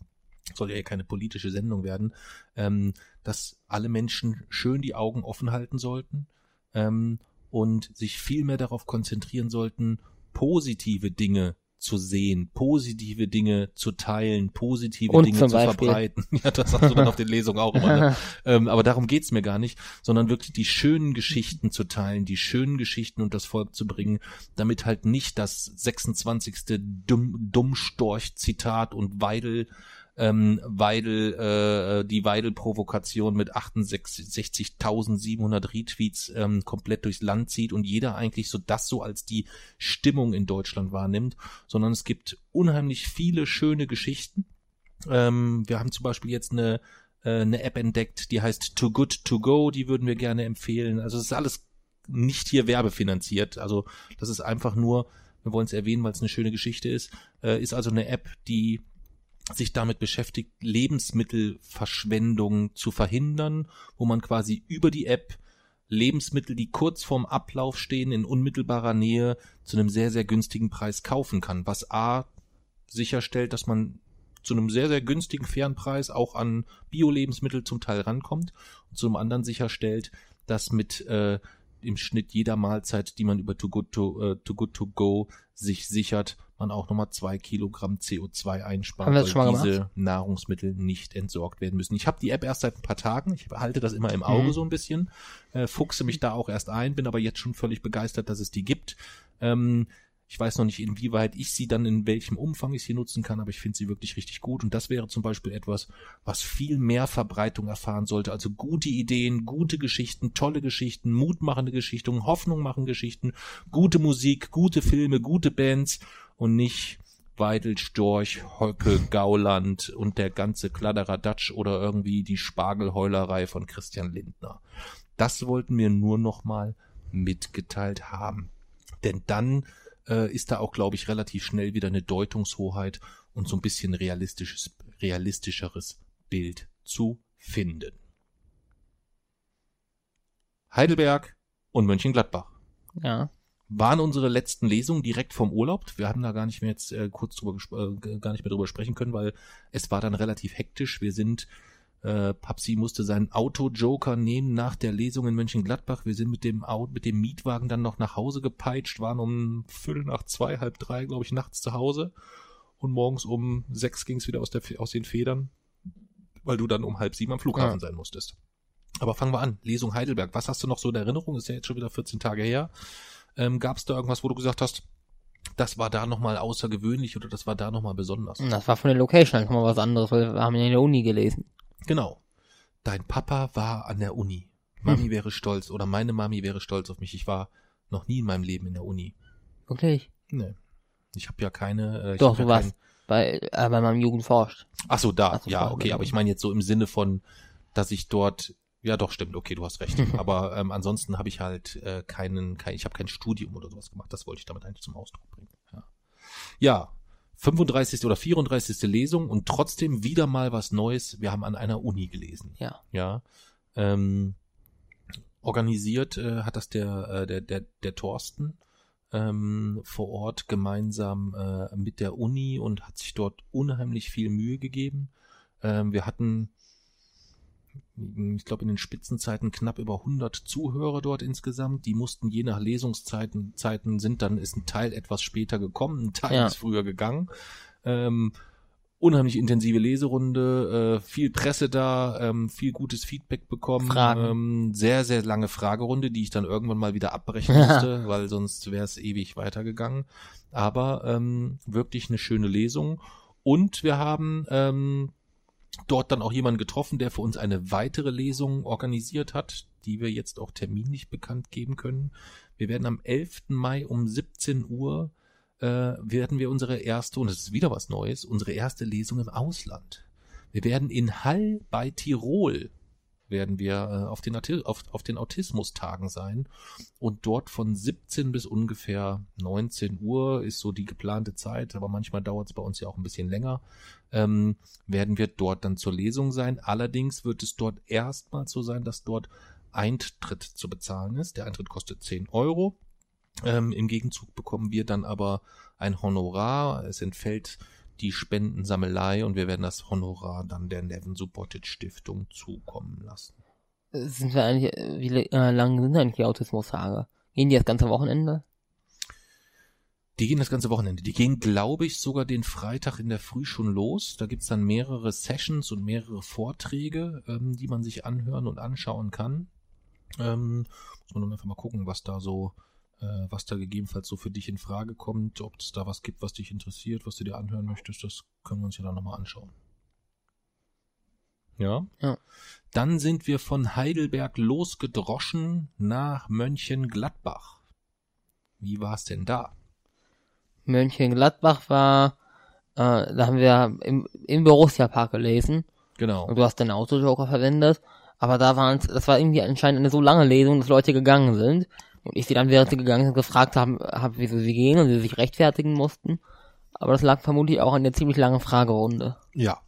soll ja keine politische Sendung werden, ähm, dass alle Menschen schön die Augen offen halten sollten ähm, und sich viel mehr darauf konzentrieren sollten, positive Dinge zu sehen, positive Dinge zu teilen, positive Und Dinge zu Beispiel. verbreiten. Ja, das sagst du dann auf den Lesungen auch immer. Ne? ähm, aber darum geht's mir gar nicht, sondern wirklich die schönen Geschichten zu teilen, die schönen Geschichten und das Volk zu bringen, damit halt nicht das 26. Dumm, Dummstorch-Zitat und Weidel ähm, Weidel, äh, die Weidel-Provokation mit 68.700 Retweets ähm, komplett durchs Land zieht und jeder eigentlich so das so als die Stimmung in Deutschland wahrnimmt, sondern es gibt unheimlich viele schöne Geschichten. Ähm, wir haben zum Beispiel jetzt eine, äh, eine App entdeckt, die heißt Too Good To Go, die würden wir gerne empfehlen. Also es ist alles nicht hier werbefinanziert. Also das ist einfach nur, wir wollen es erwähnen, weil es eine schöne Geschichte ist, äh, ist also eine App, die sich damit beschäftigt, Lebensmittelverschwendung zu verhindern, wo man quasi über die App Lebensmittel, die kurz vorm Ablauf stehen, in unmittelbarer Nähe zu einem sehr, sehr günstigen Preis kaufen kann, was A sicherstellt, dass man zu einem sehr, sehr günstigen, fairen Preis auch an Bio-Lebensmittel zum Teil rankommt. Und zum anderen sicherstellt, dass mit äh, im Schnitt jeder Mahlzeit, die man über Too Good To, äh, Too Good To Go sich sichert, man auch nochmal zwei Kilogramm CO2 einspart, Haben wir weil diese Nahrungsmittel nicht entsorgt werden müssen. Ich habe die App erst seit ein paar Tagen, ich behalte das immer im Auge Mhm. so ein bisschen, äh, fuchse mich da auch erst ein, bin aber jetzt schon völlig begeistert, dass es die gibt. Ähm, ich weiß noch nicht, inwieweit ich sie dann in welchem Umfang ich sie nutzen kann, aber ich finde sie wirklich richtig gut. Und das wäre zum Beispiel etwas, was viel mehr Verbreitung erfahren sollte. Also gute Ideen, gute Geschichten, tolle Geschichten, mutmachende Geschichten, Hoffnung machen Geschichten, gute Musik, gute Filme, gute Bands und nicht Weidel, Storch, Hocke, Gauland und der ganze Kladderadatsch oder irgendwie die Spargelheulerei von Christian Lindner. Das wollten wir nur noch mal mitgeteilt haben. Denn dann äh, ist da auch, glaube ich, relativ schnell wieder eine Deutungshoheit und so ein bisschen realistisches, realistischeres Bild zu finden. Heidelberg und Mönchengladbach. Ja. Waren unsere letzten Lesungen direkt vom Urlaub. Wir haben da gar nicht mehr jetzt äh, kurz drüber äh, gar nicht mehr drüber sprechen können, weil es war dann relativ hektisch. Wir sind äh, Papsi musste seinen Auto-Joker nehmen nach der Lesung in Mönchengladbach. Wir sind mit dem Auto, mit dem Mietwagen dann noch nach Hause gepeitscht, waren um Viertel nach zwei, halb drei, glaube ich, nachts zu Hause. Und morgens um sechs ging es wieder aus, der, aus den Federn, weil du dann um halb sieben am Flughafen Ja. sein musstest. Aber fangen wir an. Lesung Heidelberg. Was hast du noch so in Erinnerung? Ist ja jetzt schon wieder 14 Tage her. Ähm, Gab es da irgendwas, wo du gesagt hast, das war da nochmal außergewöhnlich oder das war da nochmal besonders? Das war von der Location halt nochmal was anderes, weil wir haben ja in der Uni gelesen. Genau. Dein Papa war an der Uni. Mami wäre stolz oder meine Mami wäre stolz auf mich. Ich war noch nie in meinem Leben in der Uni. Wirklich? Nee. Ich habe ja keine. Äh, Doch, du ja warst bei, äh, bei meinem Jugend forscht. Ach so, da. Ach so, ja, okay. genau. Aber ich meine jetzt so im Sinne von, dass ich dort. Ja, doch stimmt. Okay, du hast recht. aber ähm, ansonsten habe ich halt äh, keinen, kein, ich habe kein Studium oder sowas gemacht. Das wollte ich damit eigentlich zum Ausdruck bringen. Ja. ja. 35. oder 34. Lesung und trotzdem wieder mal was Neues. Wir haben an einer Uni gelesen. Ja. Ja. Ähm, organisiert äh, hat das der, äh, der, der, der Thorsten ähm, vor Ort gemeinsam äh, mit der Uni und hat sich dort unheimlich viel Mühe gegeben. Ähm, wir hatten, ich glaube, in den Spitzenzeiten knapp über 100 Zuhörer dort insgesamt. Die mussten je nach Lesungszeiten Zeiten sind dann ist ein Teil etwas später gekommen, ein Teil Ja. ist früher gegangen. Ähm, unheimlich intensive Leserunde, äh, viel Presse da, ähm, viel gutes Feedback bekommen, Fragen. Ähm, sehr sehr lange Fragerunde, die ich dann irgendwann mal wieder abbrechen musste, weil sonst wäre es ewig weitergegangen. Aber ähm, wirklich eine schöne Lesung und wir haben ähm, dort dann auch jemanden getroffen, der für uns eine weitere Lesung organisiert hat, die wir jetzt auch terminlich bekannt geben können. Wir werden am 11. Mai um 17 Uhr äh, werden wir unsere erste, und es ist wieder was Neues, unsere erste Lesung im Ausland. Wir werden in Hall bei Tirol werden wir äh, auf, den auf, auf den Autismustagen sein und dort von 17 bis ungefähr 19 Uhr ist so die geplante Zeit, aber manchmal dauert es bei uns ja auch ein bisschen länger, ähm, werden wir dort dann zur Lesung sein. Allerdings wird es dort erstmal so sein, dass dort Eintritt zu bezahlen ist. Der Eintritt kostet 10 Euro. Ähm, Im Gegenzug bekommen wir dann aber ein Honorar. Es entfällt die Spendensammelei und wir werden das Honorar dann der Nevin Subotic Stiftung zukommen lassen. Sind wir eigentlich, wie äh, lang sind eigentlich die Autismus-Tage? Gehen die das ganze Wochenende? Die gehen das ganze Wochenende. Die gehen, glaube ich, sogar den Freitag in der Früh schon los. Da gibt's dann mehrere Sessions und mehrere Vorträge, ähm, die man sich anhören und anschauen kann. Ähm, muss man dann einfach mal gucken, was da so, was da gegebenenfalls so für dich in Frage kommt, ob es da was gibt, was dich interessiert, was du dir anhören möchtest. Das können wir uns ja dann nochmal anschauen. Ja. Ja. Dann sind wir von Heidelberg losgedroschen nach Mönchengladbach. Wie war's denn da? Mönchengladbach war, äh, da haben wir im, im Borussia-Park gelesen. Genau. Und du hast deinen Autojoker verwendet. Aber da waren das war irgendwie anscheinend eine so lange Lesung, dass Leute gegangen sind. Und ich sie dann, während sie gegangen sind, gefragt haben, hab, wieso sie gehen und sie sich rechtfertigen mussten. Aber das lag vermutlich auch an der ziemlich langen Fragerunde. Ja.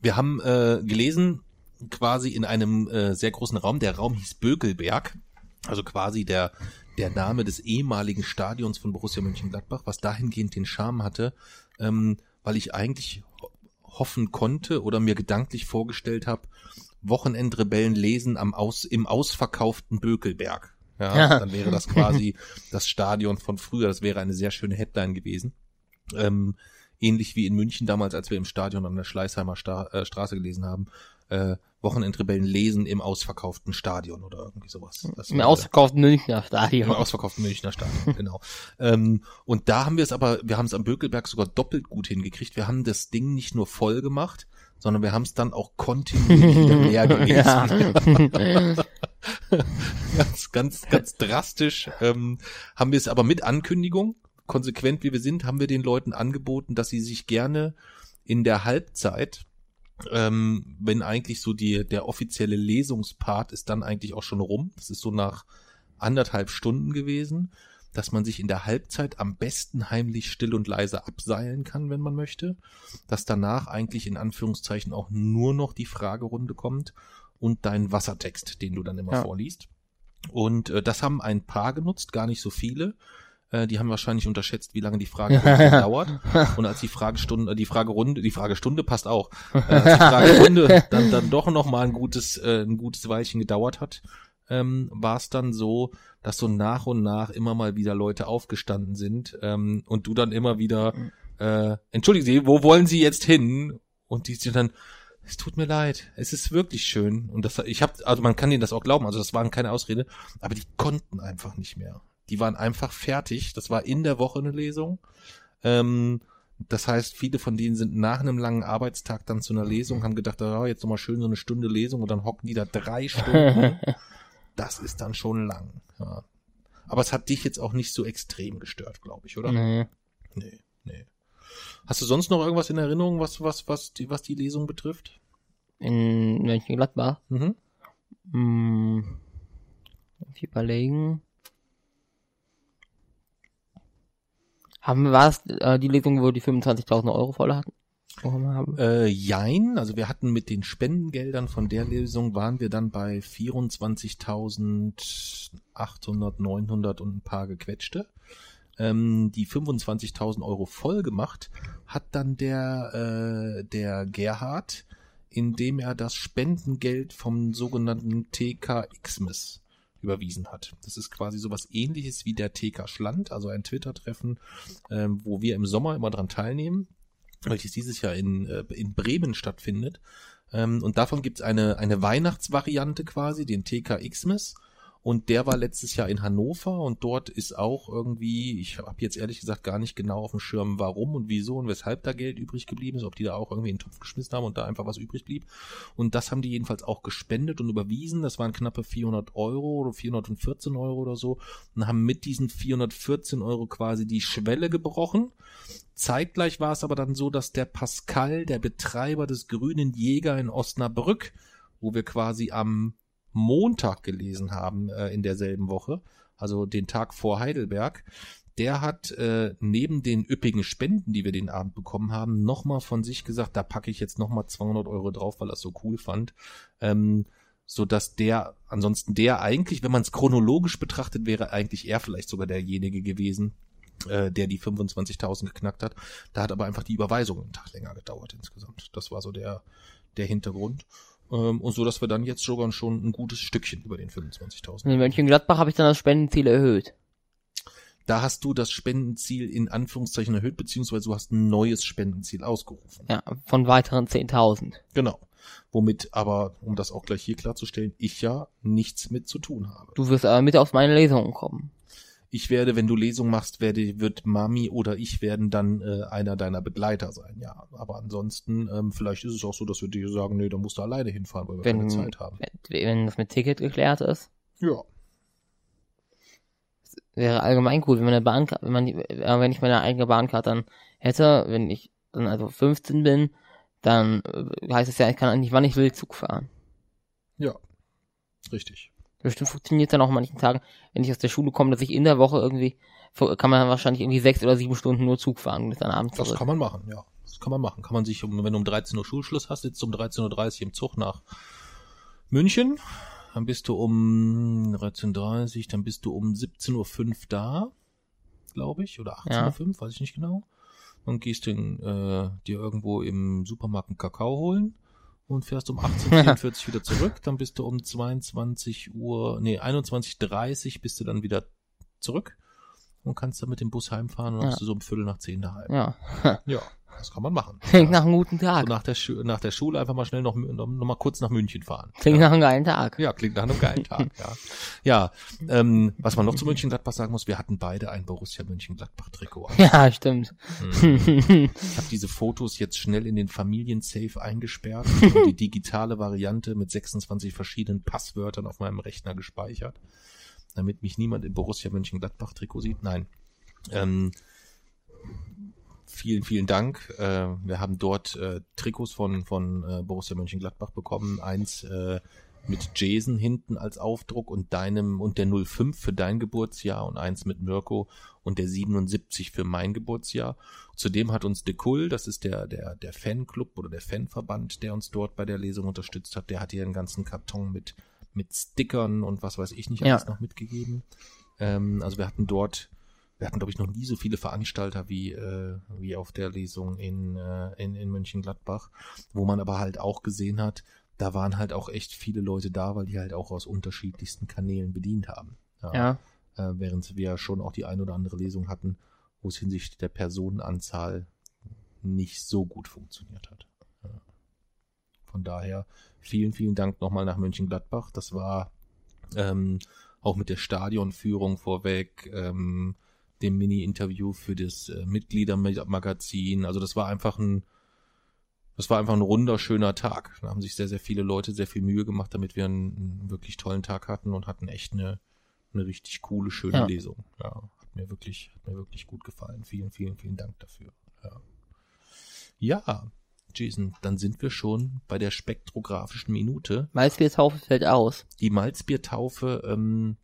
Wir haben äh, gelesen, quasi in einem äh, sehr großen Raum. Der Raum hieß Bökelberg, also quasi der der Name des ehemaligen Stadions von Borussia Mönchengladbach, was dahingehend den Charme hatte, ähm, weil ich eigentlich ho- hoffen konnte oder mir gedanklich vorgestellt habe, Wochenendrebellen lesen am Aus, im ausverkauften Bökelberg. Ja, Ja. dann wäre das quasi das Stadion von früher. Das wäre eine sehr schöne Headline gewesen. Ähm, ähnlich wie in München damals, als wir im Stadion an der Schleißheimer Sta äh, Straße gelesen haben, äh, Wochenendrebellen lesen im ausverkauften Stadion oder irgendwie sowas. Das Im ausverkauften Münchner im Stadion. ausverkauften Münchner Stadion, genau. Ähm, und da haben wir es aber, wir haben es am Bökelberg sogar doppelt gut hingekriegt. Wir haben das Ding nicht nur voll gemacht, sondern wir haben es dann auch kontinuierlich wieder leer gewesen. Ganz, ganz, ganz drastisch ähm, haben wir es aber mit Ankündigung, konsequent wie wir sind, haben wir den Leuten angeboten, dass sie sich gerne in der Halbzeit, ähm, wenn eigentlich so die der offizielle Lesungspart ist dann eigentlich auch schon rum, das ist so nach anderthalb Stunden gewesen, dass man sich in der Halbzeit am besten heimlich still und leise abseilen kann, wenn man möchte, dass danach eigentlich in Anführungszeichen auch nur noch die Fragerunde kommt und dein Wassertext, den du dann immer Ja. vorliest. Und äh, das haben ein paar genutzt, gar nicht so viele. Äh, die haben wahrscheinlich unterschätzt, wie lange die Fragerunde dauert. Und als die Fragestunde, äh, die Fragerunde, die Fragestunde passt auch, äh, als die Fragerunde dann, dann doch noch mal ein gutes, äh, ein gutes Weilchen gedauert hat, ähm, war es dann so, dass so nach und nach immer mal wieder Leute aufgestanden sind ähm, und du dann immer wieder, äh, entschuldigen Sie, wo wollen Sie jetzt hin? Und die sind dann, es tut mir leid, es ist wirklich schön. Und das, ich habe, also man kann denen das auch glauben, also das waren keine Ausrede, aber die konnten einfach nicht mehr. Die waren einfach fertig. Das war in der Woche eine Lesung. Ähm, das heißt, viele von denen sind nach einem langen Arbeitstag dann zu einer Lesung, haben gedacht, oh, jetzt nochmal schön so eine Stunde Lesung und dann hocken die da drei Stunden. das ist dann schon lang. Ja. Aber es hat dich jetzt auch nicht so extrem gestört, glaube ich, oder? Nee. Nee, nee. Hast du sonst noch irgendwas in Erinnerung, was, was, was die, was die Lesung betrifft? In Mönchengladbach. Mhm. Hm, ich überlegen. Haben, war es äh, die Lesung, wo die 25.000 Euro voll hatten? haben? Äh, jein, also wir hatten mit den Spendengeldern von der Lesung waren wir dann bei 24.800, 900 und ein paar gequetschte. Ähm, die 25.000 Euro voll gemacht hat dann der, äh, der Gerhard, indem er das Spendengeld vom sogenannten TK Xmas überwiesen hat. Das ist quasi sowas ähnliches wie der TK Schland, also ein Twitter-Treffen, ähm, wo wir im Sommer immer dran teilnehmen welches dieses Jahr in, äh, in Bremen stattfindet. Ähm, und davon gibt's eine, eine Weihnachtsvariante quasi, den TK Xmas. Und der war letztes Jahr in Hannover und dort ist auch irgendwie, ich habe jetzt ehrlich gesagt gar nicht genau auf dem Schirm, warum und wieso und weshalb da Geld übrig geblieben ist, ob die da auch irgendwie in den Topf geschmissen haben und da einfach was übrig blieb. Und das haben die jedenfalls auch gespendet und überwiesen. Das waren knappe 400 Euro oder 414 Euro oder so und haben mit diesen 414 Euro quasi die Schwelle gebrochen. Zeitgleich war es aber dann so, dass der Pascal, der Betreiber des Grünen Jäger in Osnabrück, wo wir quasi am Montag gelesen haben äh, in derselben Woche, also den Tag vor Heidelberg, der hat äh, neben den üppigen Spenden, die wir den Abend bekommen haben, nochmal von sich gesagt, da packe ich jetzt nochmal 200 Euro drauf, weil er es so cool fand. Ähm, so dass der, ansonsten der eigentlich, wenn man es chronologisch betrachtet, wäre eigentlich er vielleicht sogar derjenige gewesen, äh, der die 25.000 geknackt hat. Da hat aber einfach die Überweisung einen Tag länger gedauert insgesamt. Das war so der, der Hintergrund. Ähm, und so, dass wir dann jetzt sogar schon ein gutes Stückchen über den 25.000. In Mönchengladbach habe ich dann das Spendenziel erhöht. Da hast du das Spendenziel in Anführungszeichen erhöht, beziehungsweise du hast ein neues Spendenziel ausgerufen. Ja, von weiteren 10.000. Genau. Womit aber, um das auch gleich hier klarzustellen, ich ja nichts mit zu tun habe. Du wirst aber mit auf meine Lesung kommen. Ich werde, wenn du Lesung machst, werde, wird Mami oder ich werden dann äh, einer deiner Begleiter sein, ja. Aber ansonsten, ähm, vielleicht ist es auch so, dass wir dir sagen, nee, da musst du alleine hinfahren, weil wir Wenn, keine Zeit haben. wenn, wenn das mit Ticket geklärt ist. Ja. wäre allgemein gut, wenn man eine Bahnkarte, wenn man, die- äh, wenn ich meine eigene Bahnkarte dann hätte, wenn ich dann also 15 bin, dann äh, heißt es ja, ich kann eigentlich wann ich will Zug fahren. Ja. Richtig. Bestimmt funktioniert dann auch an manchen Tagen, wenn ich aus der Schule komme, dass ich in der Woche irgendwie, kann man wahrscheinlich irgendwie sechs oder sieben Stunden nur Zug fahren und ist dann abends Das zurück. kann man machen, ja. Das kann man machen. Kann man sich, wenn du um 13 Uhr Schulschluss hast, sitzt du um 13.30 Uhr im Zug nach München. Dann bist du um 13.30 Uhr, dann bist du um 17.05 Uhr da, glaube ich, oder 18.05 Uhr, weiß ich nicht genau. Dann gehst du in, äh, dir irgendwo im Supermarkt einen Kakao holen und fährst um 18.44 Uhr wieder zurück. Dann bist du um 22 Uhr, nee, 21.30 Uhr bist du dann wieder zurück und kannst dann mit dem Bus heimfahren und dann Ja. bist du so um Viertel nach zehn daheim. Ja. Ja, das kann man machen. Klingt nach einem guten Tag. So nach, der Schu nach der Schule einfach mal schnell noch, noch, mal kurz nach München fahren. Klingt ja. nach einem geilen Tag. ja, klingt nach einem geilen Tag, ja. Ja, ähm, was man noch zu Mönchengladbach sagen muss, wir hatten beide ein Borussia Mönchengladbach-Trikot. an. Ja, stimmt. Mhm. Ich habe diese Fotos jetzt schnell in den Familiensafe eingesperrt und die digitale Variante mit 26 verschiedenen Passwörtern auf meinem Rechner gespeichert, damit mich niemand im Borussia Mönchengladbach-Trikot sieht. Nein. Ähm, vielen, vielen Dank. Äh, wir haben dort äh, Trikots von, von äh, Borussia Mönchengladbach bekommen. Eins äh, mit Jason hinten als Aufdruck und deinem und der 05 für dein Geburtsjahr und eins mit Mirko und der 77 für mein Geburtsjahr. Zudem hat uns De Kull, das ist der, der, der Fanclub oder der Fanverband, der uns dort bei der Lesung unterstützt hat, der hat hier einen ganzen Karton mit mit Stickern und was weiß ich nicht Ja. alles noch mitgegeben. Ähm, also wir hatten dort, wir hatten glaube ich noch nie so viele Veranstalter wie äh, wie auf der Lesung in äh, in, in Mönchengladbach, wo man aber halt auch gesehen hat, da waren halt auch echt viele Leute da, weil die halt auch aus unterschiedlichsten Kanälen bedient haben. Ja. Äh, während wir schon auch die ein oder andere Lesung hatten, wo es hinsichtlich der Personenanzahl nicht so gut funktioniert hat. Ja. Von daher vielen, vielen Dank nochmal nach Mönchengladbach. Das war ähm, auch mit der Stadionführung vorweg, ähm, dem Mini-Interview für das äh, Mitgliedermagazin. Also das war einfach ein, das war einfach ein runder, schöner Tag. Da haben sich sehr, sehr viele Leute sehr viel Mühe gemacht, damit wir einen, einen wirklich tollen Tag hatten und hatten echt eine, eine richtig coole, schöne Ja. Lesung. Ja, hat mir wirklich, hat mir wirklich gut gefallen. Vielen, vielen, vielen Dank dafür. Ja. Ja, Jason, dann sind wir schon bei der spektrographischen Minute. Malzbiertaufe fällt aus. Die Malzbiertaufe, ähm,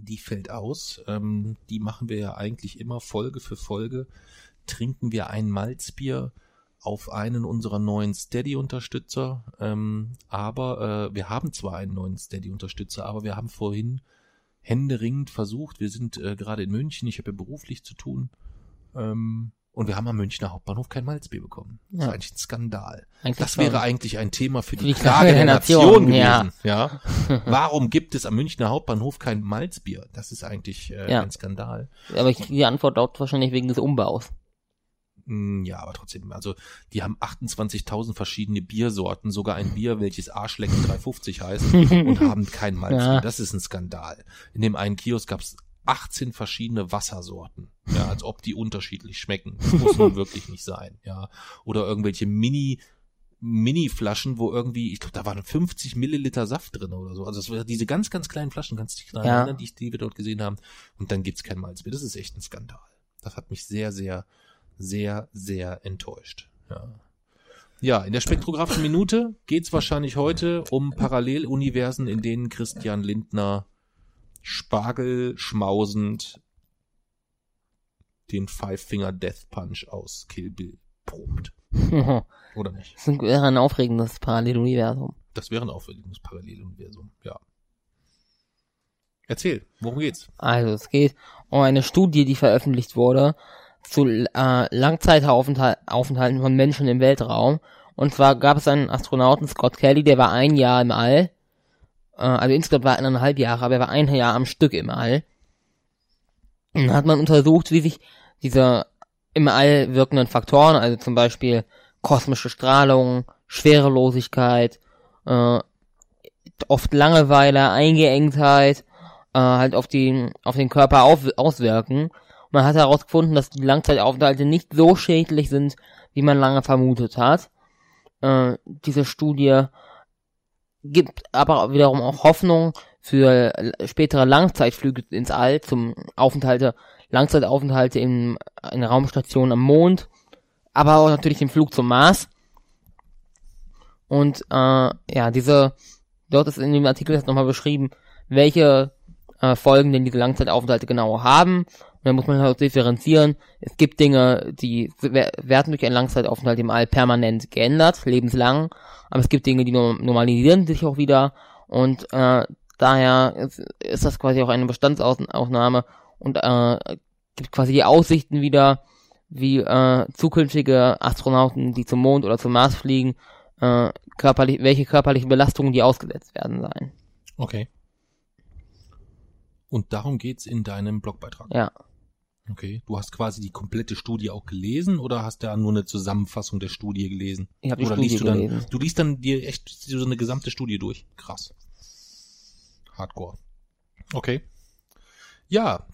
die fällt aus. Ähm, die machen wir ja eigentlich immer Folge für Folge. Trinken wir ein Malzbier auf einen unserer neuen Steady-Unterstützer. Ähm, aber äh, wir haben zwar einen neuen Steady-Unterstützer, aber wir haben vorhin händeringend versucht. Wir sind äh, gerade in München. Ich habe ja beruflich zu tun. Ähm, und wir haben am Münchner Hauptbahnhof kein Malzbier bekommen. Das ist Ja. eigentlich ein Skandal. Eigentlich Das wäre eigentlich ein Thema für die, die Klage der Nation, ja. gewesen. Ja. Warum gibt es am Münchner Hauptbahnhof kein Malzbier? Das ist eigentlich äh, Ja. ein Skandal. Aber ich, die Antwort lautet wahrscheinlich wegen des Umbaus. Mm, Ja, aber trotzdem, also die haben 28.000 verschiedene Biersorten, sogar ein Bier, welches Arschlecken 350 heißt und haben kein Malzbier. Ja. Das ist ein Skandal. In dem einen Kiosk gab es 18 verschiedene Wassersorten. Ja, als ob die unterschiedlich schmecken. Das muss nun wirklich nicht sein. Ja, oder irgendwelche Mini Mini-Flaschen, wo irgendwie, ich glaube, da waren 50 Milliliter Saft drin oder so. Also es war diese ganz, ganz kleinen Flaschen, kannst du dich daran Ja. erinnern, die, die wir dort gesehen haben. Und dann gibt's kein Malzbier. Das ist echt ein Skandal. Das hat mich sehr, sehr, sehr, sehr enttäuscht. Ja. Ja, in der spektrographischen Minute geht's wahrscheinlich heute um Paralleluniversen, in denen Christian Lindner Spargel schmausend den Five Finger Death Punch aus Kill Bill probt. das Oder nicht? wäre ein aufregendes Paralleluniversum. Das wäre ein aufregendes Paralleluniversum, ja. Erzähl, worum geht's? Also es geht um eine Studie, die veröffentlicht wurde zu äh, Langzeitaufenthalten von Menschen im Weltraum. Und zwar gab es einen Astronauten, Scott Kelly, der war ein Jahr im All. Äh, also insgesamt war er eineinhalb Jahre, aber er war ein Jahr am Stück im All. Und hat man untersucht, wie sich diese im All wirkenden Faktoren, also zum Beispiel kosmische Strahlung, Schwerelosigkeit, äh, oft Langeweile, Eingeengtheit, äh, halt auf den, auf den Körper auf, auswirken. Man hat herausgefunden, dass die Langzeitaufenthalte nicht so schädlich sind, wie man lange vermutet hat. Äh, diese Studie gibt aber wiederum auch Hoffnung für l- spätere Langzeitflüge ins All, zum Aufenthalte, Langzeitaufenthalte in, in Raumstationen am Mond, aber auch natürlich im Flug zum Mars. Und äh, ja, diese, dort ist in dem Artikel jetzt nochmal beschrieben, welche äh, Folgen denn diese Langzeitaufenthalte genau haben. Da muss man halt differenzieren. Es gibt Dinge, die wer- werden durch einen Langzeitaufenthalt im All permanent geändert, lebenslang. Aber es gibt Dinge, die norm- normalisieren sich auch wieder. Und äh, daher ist, ist das quasi auch eine Bestandsaufnahme und äh, gibt quasi die Aussichten wieder, wie äh, zukünftige Astronauten, die zum Mond oder zum Mars fliegen, äh, körperlich, welche körperlichen Belastungen die ausgesetzt werden seien. Okay. Und darum geht's in deinem Blogbeitrag. Ja. Okay. Du hast quasi die komplette Studie auch gelesen oder hast da nur eine Zusammenfassung der Studie gelesen? Ich habe die oder Studie liest du dann, gelesen. du liest dann dir echt so eine gesamte Studie durch. Krass. Hardcore. Okay. Ja,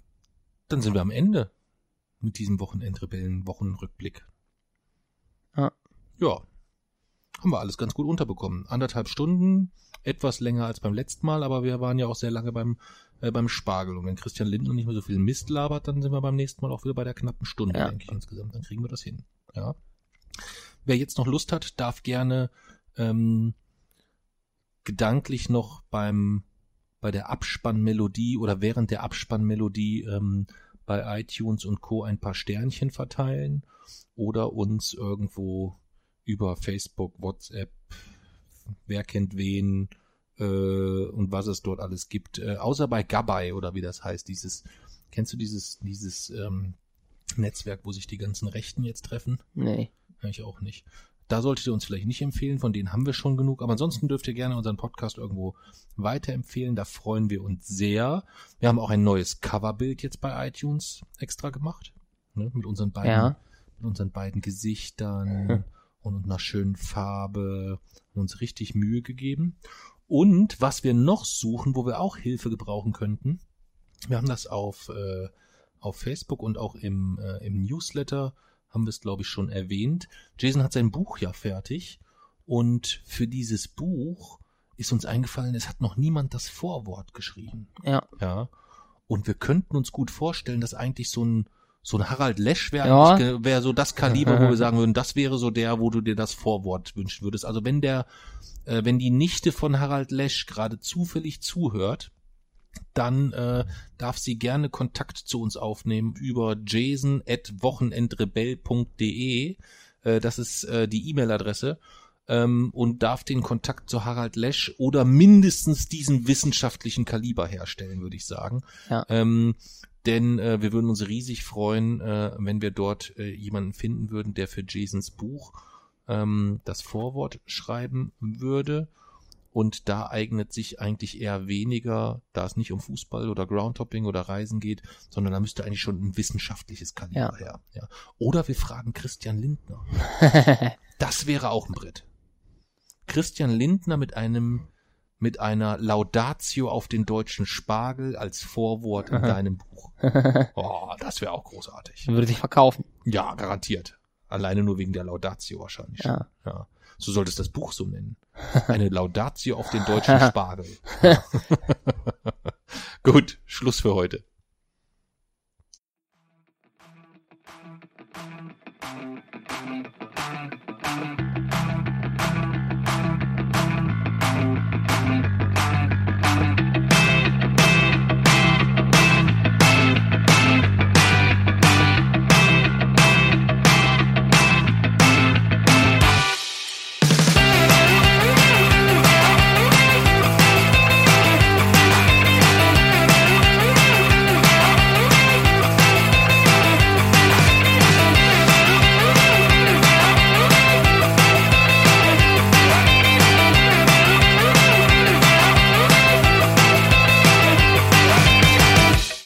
dann sind wir am Ende mit diesem Wochenendrebellen-Wochenrückblick. Ja. Ja. Haben wir alles ganz gut unterbekommen. Anderthalb Stunden, etwas länger als beim letzten Mal, aber wir waren ja auch sehr lange beim, äh, beim Spargel. Und wenn Christian Lindner nicht mehr so viel Mist labert, dann sind wir beim nächsten Mal auch wieder bei der knappen Stunde, Ja. denke ich insgesamt. Dann kriegen wir das hin. Ja. Wer jetzt noch Lust hat, darf gerne ähm, gedanklich noch beim bei der Abspannmelodie oder während der Abspannmelodie ähm, bei iTunes und Co. ein paar Sternchen verteilen oder uns irgendwo über Facebook, WhatsApp, wer kennt wen, äh, und was es dort alles gibt. Äh, außer bei Gabay oder wie das heißt, dieses, kennst du dieses, dieses ähm, Netzwerk, wo sich die ganzen Rechten jetzt treffen? Nee. Ich auch nicht. Da solltet ihr uns vielleicht nicht empfehlen, von denen haben wir schon genug. Aber ansonsten dürft ihr gerne unseren Podcast irgendwo weiterempfehlen. Da freuen wir uns sehr. Wir haben auch ein neues Coverbild jetzt bei iTunes extra gemacht. Ne, mit unseren beiden, Ja. mit unseren beiden Gesichtern und einer schönen Farbe. Haben uns richtig Mühe gegeben. Und was wir noch suchen, wo wir auch Hilfe gebrauchen könnten, wir haben das auf, äh, auf Facebook und auch im, äh, im Newsletter haben wir es, glaube ich, schon erwähnt. Jason hat sein Buch ja fertig und für dieses Buch ist uns eingefallen, es hat noch niemand das Vorwort geschrieben. Ja. Ja. Und wir könnten uns gut vorstellen, dass eigentlich so ein so ein Harald Lesch wäre Ja. wäre so das Kaliber, wo wir sagen würden, das wäre so der, wo du dir das Vorwort wünschen würdest. Also wenn der, äh, wenn die Nichte von Harald Lesch gerade zufällig zuhört, dann äh, darf sie gerne Kontakt zu uns aufnehmen über jason@wochenendrebell.de. Äh, das ist äh, die E-Mail-Adresse ähm, und darf den Kontakt zu Harald Lesch oder mindestens diesen wissenschaftlichen Kaliber herstellen, würde ich sagen. Ja. Ähm, denn äh, wir würden uns riesig freuen, äh, wenn wir dort äh, jemanden finden würden, der für Jasons Buch ähm, das Vorwort schreiben würde. Und da eignet sich eigentlich eher weniger, da es nicht um Fußball oder Groundhopping oder Reisen geht, sondern da müsste eigentlich schon ein wissenschaftliches Kaliber Ja. her. Ja. Oder wir fragen Christian Lindner. Das wäre auch ein Brett. Christian Lindner mit einem mit einer Laudatio auf den deutschen Spargel als Vorwort in deinem Buch. Oh, das wäre auch großartig. Würde sich verkaufen. Ja, garantiert. Alleine nur wegen der Laudatio wahrscheinlich. Ja. ja. So solltest das Buch so nennen. Eine Laudatio auf den deutschen Spargel. Gut, Schluss für heute.